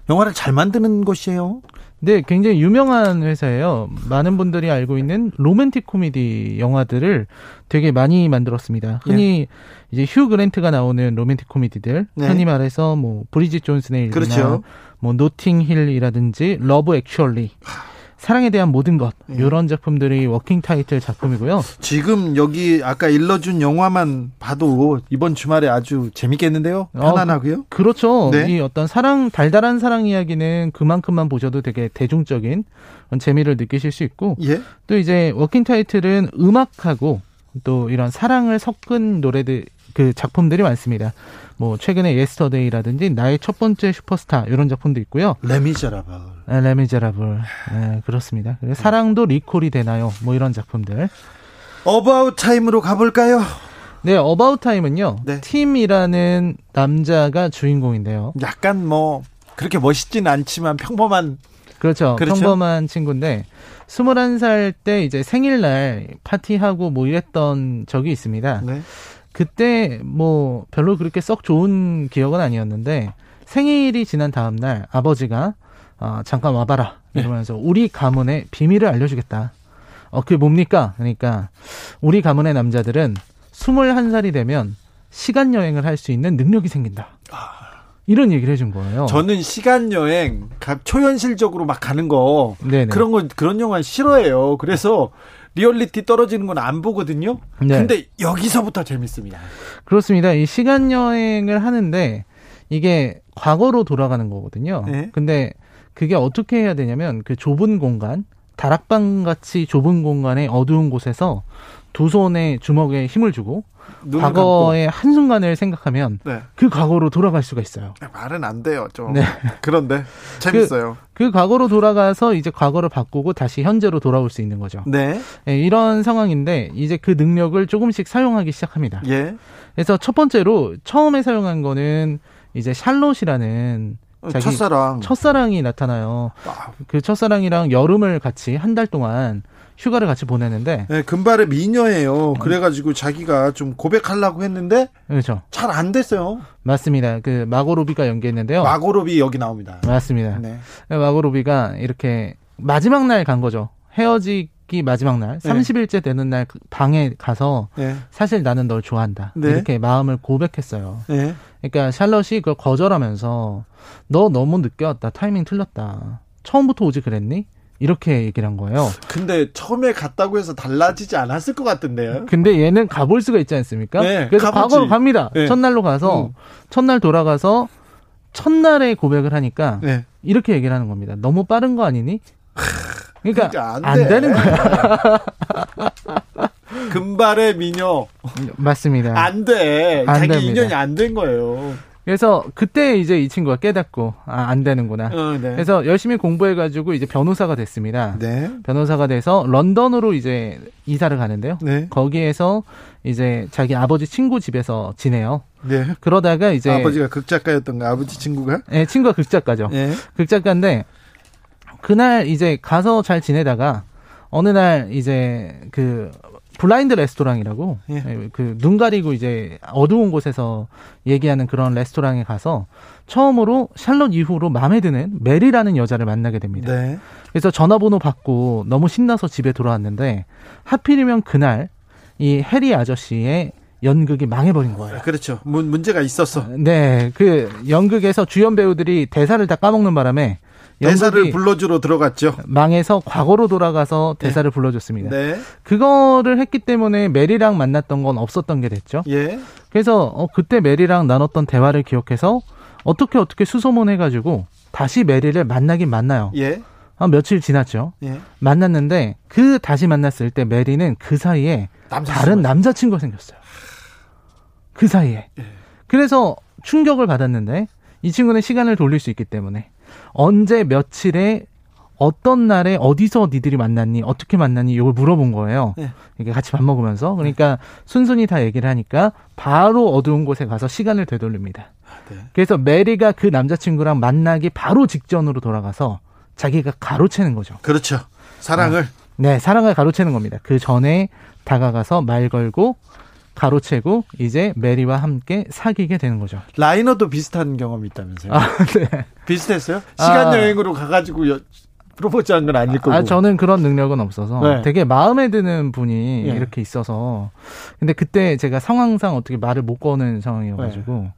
Speaker 1: 영화를 잘 만드는 곳이에요.
Speaker 2: 네, 굉장히 유명한 회사예요. 많은 분들이 알고 있는 로맨틱 코미디 영화들을 되게 많이 만들었습니다. 흔히 이제 휴 그랜트가 나오는 로맨틱 코미디들,
Speaker 1: 네.
Speaker 2: 흔히 말해서 뭐 브리짓 존스의 일기나
Speaker 1: 그렇죠.
Speaker 2: 뭐 노팅 힐이라든지 Love Actually, 사랑에 대한 모든 것
Speaker 1: 예.
Speaker 2: 이런 작품들이 워킹 타이틀 작품이고요.
Speaker 1: 지금 여기 아까 일러준 영화만 봐도 이번 주말에 아주 재밌겠는데요?
Speaker 2: 어,
Speaker 1: 편안하고요.
Speaker 2: 그렇죠.
Speaker 1: 네.
Speaker 2: 이 어떤 사랑 달달한 사랑 이야기는 그만큼만 보셔도 되게 대중적인 재미를 느끼실 수 있고
Speaker 1: 예.
Speaker 2: 또 이제 워킹 타이틀은 음악하고 또 이런 사랑을 섞은 노래들 그 작품들이 많습니다. 뭐 최근에 Yesterday라든지 나의 첫 번째 슈퍼스타 이런 작품도 있고요.
Speaker 1: 레미제라블.
Speaker 2: 아, 레미제라블 네, 그렇습니다. 사랑도 리콜이 되나요? 뭐 이런 작품들.
Speaker 1: About Time으로 가볼까요?
Speaker 2: 네, About Time은요.
Speaker 1: 네.
Speaker 2: 팀이라는 남자가 주인공인데요.
Speaker 1: 약간 뭐 그렇게 멋있진 않지만 평범한
Speaker 2: 그렇죠.
Speaker 1: 그렇죠.
Speaker 2: 평범한 친구인데 21살 때 이제 생일날 파티하고 뭐 이랬던 적이 있습니다.
Speaker 1: 네.
Speaker 2: 그때 뭐 별로 그렇게 썩 좋은 기억은 아니었는데 생일이 지난 다음 날 아버지가 어, 잠깐 와봐라 이러면서 우리 가문의 비밀을 알려주겠다. 어, 그게 뭡니까? 그러니까 우리 가문의 남자들은 21살이 되면 시간 여행을 할 수 있는 능력이 생긴다. 이런 얘기를 해준 거예요.
Speaker 1: 저는 시간 여행 초현실적으로 막 가는 거
Speaker 2: 네네.
Speaker 1: 그런 거 그런 영화 싫어해요. 그래서 리얼리티 떨어지는 건 안 보거든요.
Speaker 2: 네.
Speaker 1: 근데 여기서부터 재밌습니다.
Speaker 2: 그렇습니다. 이 시간 여행을 하는데 이게 과거로 돌아가는 거거든요.
Speaker 1: 네.
Speaker 2: 근데 그게 어떻게 해야 되냐면 그 좁은 공간, 다락방 같이 좁은 공간의 어두운 곳에서 두 손에 주먹에 힘을 주고 과거의 한순간을 생각하면
Speaker 1: 감고. 네.
Speaker 2: 그 과거로 돌아갈 수가 있어요.
Speaker 1: 말은 안 돼요. 좀
Speaker 2: 네.
Speaker 1: 그런데 재밌어요.
Speaker 2: 그 과거로 돌아가서 이제 과거를 바꾸고 다시 현재로 돌아올 수 있는 거죠.
Speaker 1: 네.
Speaker 2: 예, 이런 상황인데 이제 그 능력을 조금씩 사용하기 시작합니다.
Speaker 1: 예.
Speaker 2: 그래서 첫 번째로 처음에 사용한 거는 이제 샬롯이라는 자기
Speaker 1: 첫사랑.
Speaker 2: 첫사랑이 나타나요.
Speaker 1: 아,
Speaker 2: 그 첫사랑이랑 여름을 같이 한 달 동안 휴가를 같이 보내는데
Speaker 1: 네, 금발의 미녀예요. 그래가지고 자기가 좀 고백하려고 했는데
Speaker 2: 그렇죠.
Speaker 1: 잘 안 됐어요.
Speaker 2: 맞습니다. 그 마고로비가 연기했는데요.
Speaker 1: 마고롭이 여기 나옵니다.
Speaker 2: 맞습니다.
Speaker 1: 네.
Speaker 2: 마고로비가 이렇게 마지막 날 간 거죠. 헤어지기 마지막 날,
Speaker 1: 네.
Speaker 2: 30일째 되는 날그 방에 가서
Speaker 1: 네.
Speaker 2: 사실 나는 널 좋아한다.
Speaker 1: 네.
Speaker 2: 이렇게 마음을 고백했어요.
Speaker 1: 네.
Speaker 2: 그러니까 샬럿이 그걸 거절하면서 너 너무 늦게 왔다. 타이밍 틀렸다. 처음부터 오지 그랬니? 이렇게 얘기를 한 거예요.
Speaker 1: 근데 처음에 갔다고 해서 달라지지 않았을 것 같은데요.
Speaker 2: 근데 얘는 가볼 수가 있지 않습니까?
Speaker 1: 네,
Speaker 2: 그래서
Speaker 1: 가보지.
Speaker 2: 과거로 갑니다.
Speaker 1: 네.
Speaker 2: 첫날로 가서
Speaker 1: 음.
Speaker 2: 첫날 돌아가서 첫날에 고백을 하니까
Speaker 1: 네.
Speaker 2: 이렇게 얘기를 하는 겁니다. 너무 빠른 거 아니니? 그러니까
Speaker 1: 그러니까 안
Speaker 2: 안,
Speaker 1: 돼.
Speaker 2: 되는 거야. [LAUGHS]
Speaker 1: 금발의 미녀
Speaker 2: 맞습니다.
Speaker 1: 안 돼.
Speaker 2: 안
Speaker 1: 자기
Speaker 2: 됩니다.
Speaker 1: 인연이 안 된 거예요.
Speaker 2: 그래서 그때 이제 이 친구가 깨닫고 아, 안 되는구나.
Speaker 1: 어, 네.
Speaker 2: 그래서 열심히 공부해가지고 이제 변호사가 됐습니다.
Speaker 1: 네.
Speaker 2: 변호사가 돼서 런던으로 이제 이사를 가는데요.
Speaker 1: 네.
Speaker 2: 거기에서 이제 자기 아버지 친구 집에서 지내요.
Speaker 1: 네.
Speaker 2: 그러다가 이제
Speaker 1: 아 버지가 극작가였던가 아버지 친구가?
Speaker 2: 예, 친구가 극작가죠.
Speaker 1: 네.
Speaker 2: 극작가인데 그날 이제 가서 잘 지내다가 어느 날 이제 그 블라인드 레스토랑이라고
Speaker 1: 예.
Speaker 2: 그눈 가리고 이제 어두운 곳에서 얘기하는 그런 레스토랑에 가서 처음으로 샬롯 이후로 마음에 드는 메리라는 여자를 만나게 됩니다.
Speaker 1: 네.
Speaker 2: 그래서 전화번호 받고 너무 신나서 집에 돌아왔는데 하필이면 그날 이 해리 아저씨의 연극이 망해버린 거예요.
Speaker 1: 그렇죠. 문, 문제가 있었어.
Speaker 2: 네, 그 연극에서 주연 배우들이 대사를 다 까먹는 바람에
Speaker 1: 대사를 불러주러 들어갔죠.
Speaker 2: 망해서 과거로 돌아가서 대사를 불러줬습니다.
Speaker 1: 네.
Speaker 2: 그거를 했기 때문에 메리랑 만났던 건 없었던 게 됐죠.
Speaker 1: 예.
Speaker 2: 그래서 어, 그때 메리랑 나눴던 대화를 기억해서 어떻게 어떻게 수소문해가지고 다시 메리를 만나긴 만나요.
Speaker 1: 예.
Speaker 2: 한 며칠 지났죠.
Speaker 1: 예.
Speaker 2: 만났는데 그 다시 만났을 때 메리는 그 사이에
Speaker 1: 남자
Speaker 2: 다른 남자친구가 생겼어요. 그 사이에.
Speaker 1: 예.
Speaker 2: 그래서 충격을 받았는데 이 친구는 시간을 돌릴 수 있기 때문에 언제 며칠에 어떤 날에 어디서 니들이 만났니 어떻게 만났니 이걸 물어본 거예요.
Speaker 1: 예.
Speaker 2: 이게 같이 밥 먹으면서 그러니까 순순히 다 얘기를 하니까 바로 어두운 곳에 가서 시간을 되돌립니다.
Speaker 1: 네.
Speaker 2: 그래서 메리가 그 남자친구랑 만나기 바로 직전으로 돌아가서 자기가 가로채는 거죠.
Speaker 1: 그렇죠. 사랑을
Speaker 2: 네, 사랑을 가로채는 겁니다. 그 전에 다가가서 말 걸고 가로채고 이제 메리와 함께 사귀게 되는 거죠.
Speaker 1: 라이너도 비슷한 경험이 있다면서요.
Speaker 2: 아, 네.
Speaker 1: 비슷했어요? 시간
Speaker 2: 아.
Speaker 1: 여행으로 가가지고 여, 프로포즈 한 건 아닐 거고.
Speaker 2: 아, 저는 그런 능력은 없어서
Speaker 1: 네.
Speaker 2: 되게 마음에 드는 분이
Speaker 1: 예.
Speaker 2: 이렇게 있어서 근데 그때 제가 상황상 어떻게 말을 못 거는 상황이어가지고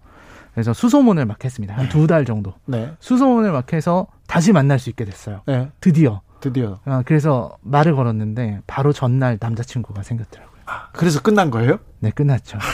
Speaker 2: 그래서 수소문을 막 했습니다. 한 두 달 정도.
Speaker 1: 네.
Speaker 2: 수소문을 막 해서 다시 만날 수 있게 됐어요.
Speaker 1: 네.
Speaker 2: 드디어.
Speaker 1: 드디어.
Speaker 2: 아, 그래서 말을 걸었는데 바로 전날 남자친구가 생겼더라고요.
Speaker 1: 그래서 끝난 거예요?
Speaker 2: 네, 끝났죠. [LAUGHS]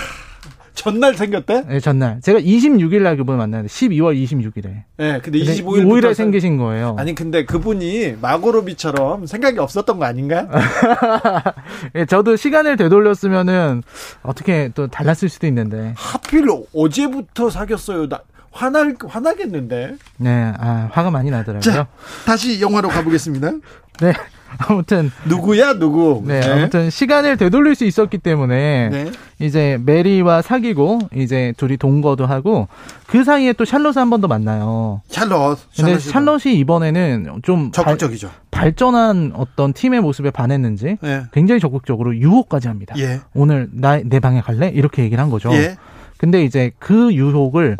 Speaker 1: 전날 생겼대?
Speaker 2: 네, 전날. 제가 26일 날 그분을 만났는데 12월 26일에.
Speaker 1: 네. 근데 25일
Speaker 2: 5일에 생기신 거예요.
Speaker 1: 아니 근데 그분이 마고로비처럼 생각이 없었던 거 아닌가요? [LAUGHS]
Speaker 2: 예, 저도 시간을 되돌렸으면은 어떻게 또 달랐을 수도 있는데.
Speaker 1: 하필 어제부터 사귀었어요. 나 화날 화나겠는데.
Speaker 2: 네, 아, 화가 많이 나더라고요.
Speaker 1: 자, 다시 영화로 가보겠습니다. [LAUGHS]
Speaker 2: 네. [LAUGHS] 아무튼
Speaker 1: 누구야 누구?
Speaker 2: 네, 아무튼 시간을 되돌릴 수 있었기 때문에
Speaker 1: 네.
Speaker 2: 이제 메리와 사귀고 이제 둘이 동거도 하고 그 사이에 또 샬롯을 한 번 더 만나요.
Speaker 1: 샬롯.
Speaker 2: 근데
Speaker 1: 샬롯이
Speaker 2: 이번에는 좀 발,
Speaker 1: 적극적이죠.
Speaker 2: 발 전한 어떤 팀의 모습에 반했는지
Speaker 1: 예.
Speaker 2: 굉장히 적극적으로 유혹까지 합니다.
Speaker 1: 예.
Speaker 2: 오늘 나 내 방에 갈래? 이렇게 얘기를 한 거죠.
Speaker 1: 예.
Speaker 2: 근데 이제 그 유혹을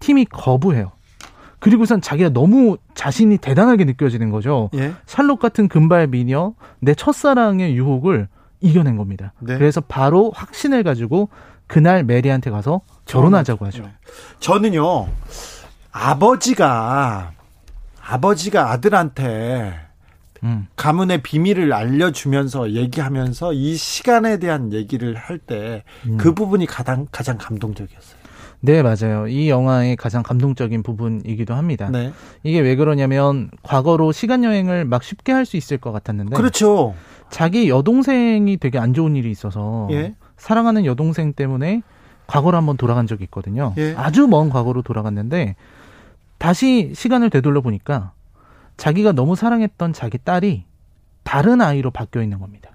Speaker 2: 팀이 거부해요. 그리고선 자기가 너무 자신이 대단하게 느껴지는 거죠.
Speaker 1: 예.
Speaker 2: 샬롯 같은 금발 미녀, 내 첫사랑의 유혹을 이겨낸 겁니다.
Speaker 1: 네.
Speaker 2: 그래서 바로 확신을 가지고 그날 메리한테 가서 결혼하자고 하죠.
Speaker 1: 네. 저는요 아버지가 아버지가 아들한테
Speaker 2: 음.
Speaker 1: 가문의 비밀을 알려주면서 얘기하면서 이 시간에 대한 얘기를 할 때그
Speaker 2: 음.
Speaker 1: 부분이 가장 가장 감동적이었어요.
Speaker 2: 네, 맞아요. 이 영화의 가장 감동적인 부분이기도 합니다.
Speaker 1: 네,
Speaker 2: 이게 왜 그러냐면 과거로 시간 여행을 막 쉽게 할 수 있을 것 같았는데
Speaker 1: 그렇죠.
Speaker 2: 자기 여동생이 되게 안 좋은 일이 있어서
Speaker 1: 예.
Speaker 2: 사랑하는 여동생 때문에 과거로 한번 돌아간 적이 있거든요.
Speaker 1: 예.
Speaker 2: 아주 먼 과거로 돌아갔는데 다시 시간을 되돌려 보니까 자기가 너무 사랑했던 자기 딸이 다른 아이로 바뀌어 있는 겁니다.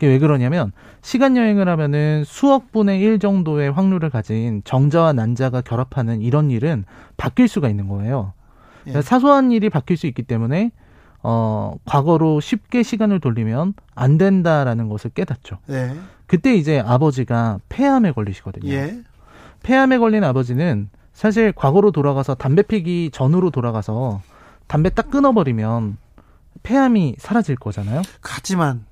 Speaker 2: 이게 왜 그러냐면 시간 여행을 하면은 수억 분의 일 정도의 확률을 가진 정자와 난자가 결합하는 이런 일은 바뀔 수가 있는 거예요.
Speaker 1: 예.
Speaker 2: 사소한 일이 바뀔 수 있기 때문에 어 과거로 쉽게 시간을 돌리면 안 된다라는 것을 깨닫죠.
Speaker 1: 예,
Speaker 2: 그때 이제 아버지가 폐암에 걸리시거든요.
Speaker 1: 예,
Speaker 2: 폐암에 걸린 아버지는 사실 과거로 돌아가서 담배 피기 전으로 돌아가서 담배 딱 끊어버리면 폐암이 사라질 거잖아요.
Speaker 1: 하지만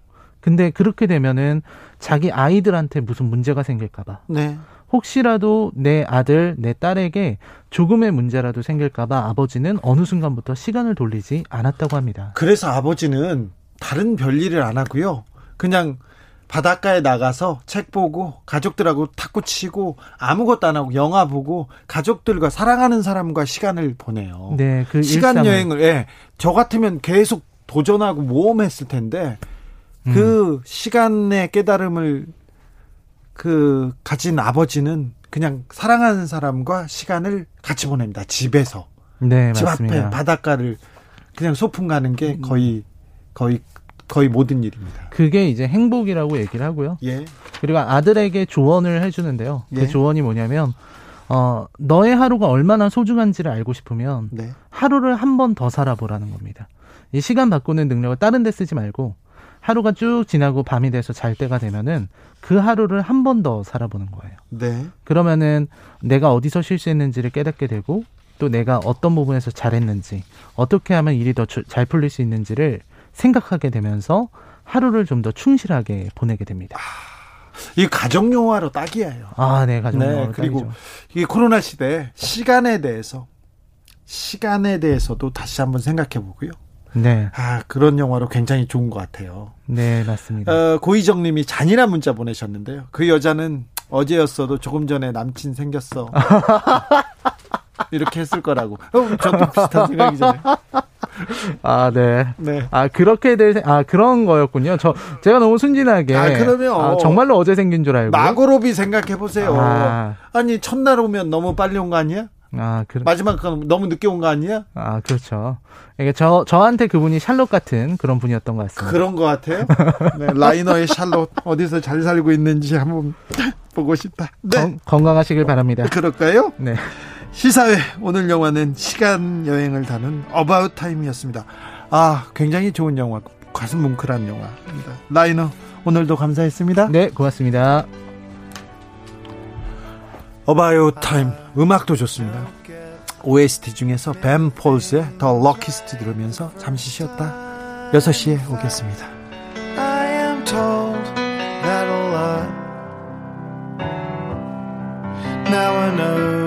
Speaker 2: 근데 그렇게 되면은 자기 아이들한테 무슨 문제가 생길까봐
Speaker 1: 네,
Speaker 2: 혹시라도 내 아들, 내 딸에게 조금의 문제라도 생길까봐 아버지는 어느 순간부터 시간을 돌리지 않았다고 합니다.
Speaker 1: 그래서 아버지는 다른 별일을 안 하고요. 그냥 바닷가에 나가서 책 보고 가족들하고 탁구 치고 아무것도 안 하고 영화 보고 가족들과 사랑하는 사람과 시간을 보내요.
Speaker 2: 네, 그
Speaker 1: 시간
Speaker 2: 일상을-
Speaker 1: 여행을 예. 저 같으면 계속 도전하고 모험했을 텐데
Speaker 2: 음.
Speaker 1: 그 시간의 깨달음을 그 가진 아버지는 그냥 사랑하는 사람과 시간을 같이 보냅니다. 집에서.
Speaker 2: 네,
Speaker 1: 집
Speaker 2: 맞습니다. 음.
Speaker 1: 앞에 바닷가를 그냥 소풍 가는 게 거의 거의 거의 모든 일입니다.
Speaker 2: 그게 이제 행복이라고 얘기를 하고요.
Speaker 1: 예.
Speaker 2: 그리고 아들에게 조언을 해주는데요.
Speaker 1: 예.
Speaker 2: 그 조언이 뭐냐면, 어, 너의 하루가 얼마나 소중한지를 알고 싶으면
Speaker 1: 네.
Speaker 2: 하루를 한 번 더 살아보라는 겁니다. 이 시간 바꾸는 능력을 다른 데 쓰지 말고 하루가 쭉 지나고 밤이 돼서 잘 때가 되면은 그 하루를 한 번 더 살아보는 거예요.
Speaker 1: 네.
Speaker 2: 그러면은 내가 어디서 실수했는지를 깨닫게 되고 또 내가 어떤 부분에서 잘했는지 어떻게 하면 일이 더 잘 풀릴 수 있는지를 생각하게 되면서 하루를 좀 더 충실하게 보내게 됩니다.
Speaker 1: 이 가정 영화로 딱이에요.
Speaker 2: 아, 네, 가족
Speaker 1: 네,
Speaker 2: 영화로
Speaker 1: 그리고
Speaker 2: 딱이죠.
Speaker 1: 이 코로나 시대 시간에 대해서 시간에 대해서도 다시 한번 생각해 보고요.
Speaker 2: 네,
Speaker 1: 아, 그런 영화로 굉장히 좋은 것 같아요.
Speaker 2: 네, 맞습니다.
Speaker 1: 어, 고희정 님이 잔인한 문자 보내셨는데요. 그 여자는 어제였어도 조금 전에 남친 생겼어. [LAUGHS] 이렇게 했을 거라고. 어, 저도 비슷한 생각이잖아요.
Speaker 2: 아, 네.
Speaker 1: 네.
Speaker 2: 아, 그렇게 될, 생- 아, 그런 거였군요. 저, 제가 너무 순진하게.
Speaker 1: 아, 그러면
Speaker 2: 아, 정말로 어제 생긴 줄 알고.
Speaker 1: 나고로비 생각해 보세요.
Speaker 2: 아.
Speaker 1: 아니 첫날 오면 너무 빨리 온 거 아니야?
Speaker 2: 아, 그,
Speaker 1: 마지막 건 너무 늦게 온 거 아니야?
Speaker 2: 아, 그렇죠. 이게 저, 저한테 그분이 샬롯 같은 그런 분이었던 것 같습니다.
Speaker 1: 그런 것 같아요. 네, 라이너의 샬롯 어디서 잘 살고 있는지 한번 [LAUGHS] 보고 싶다. 네,
Speaker 2: 건, 건강하시길 바랍니다.
Speaker 1: 그럴까요?
Speaker 2: 네.
Speaker 1: 시사회 오늘 영화는 시간 여행을 다룬 About Time이었습니다. 아, 굉장히 좋은 영화, 가슴 뭉클한 영화입니다. 라이너 오늘도 감사했습니다.
Speaker 2: 네, 고맙습니다.
Speaker 1: About Time 음악도 좋습니다. OST 중에서 벤 폴즈의 The Luckiest 들으면서 잠시 쉬었다 6시에 오겠습니다.
Speaker 6: Now I know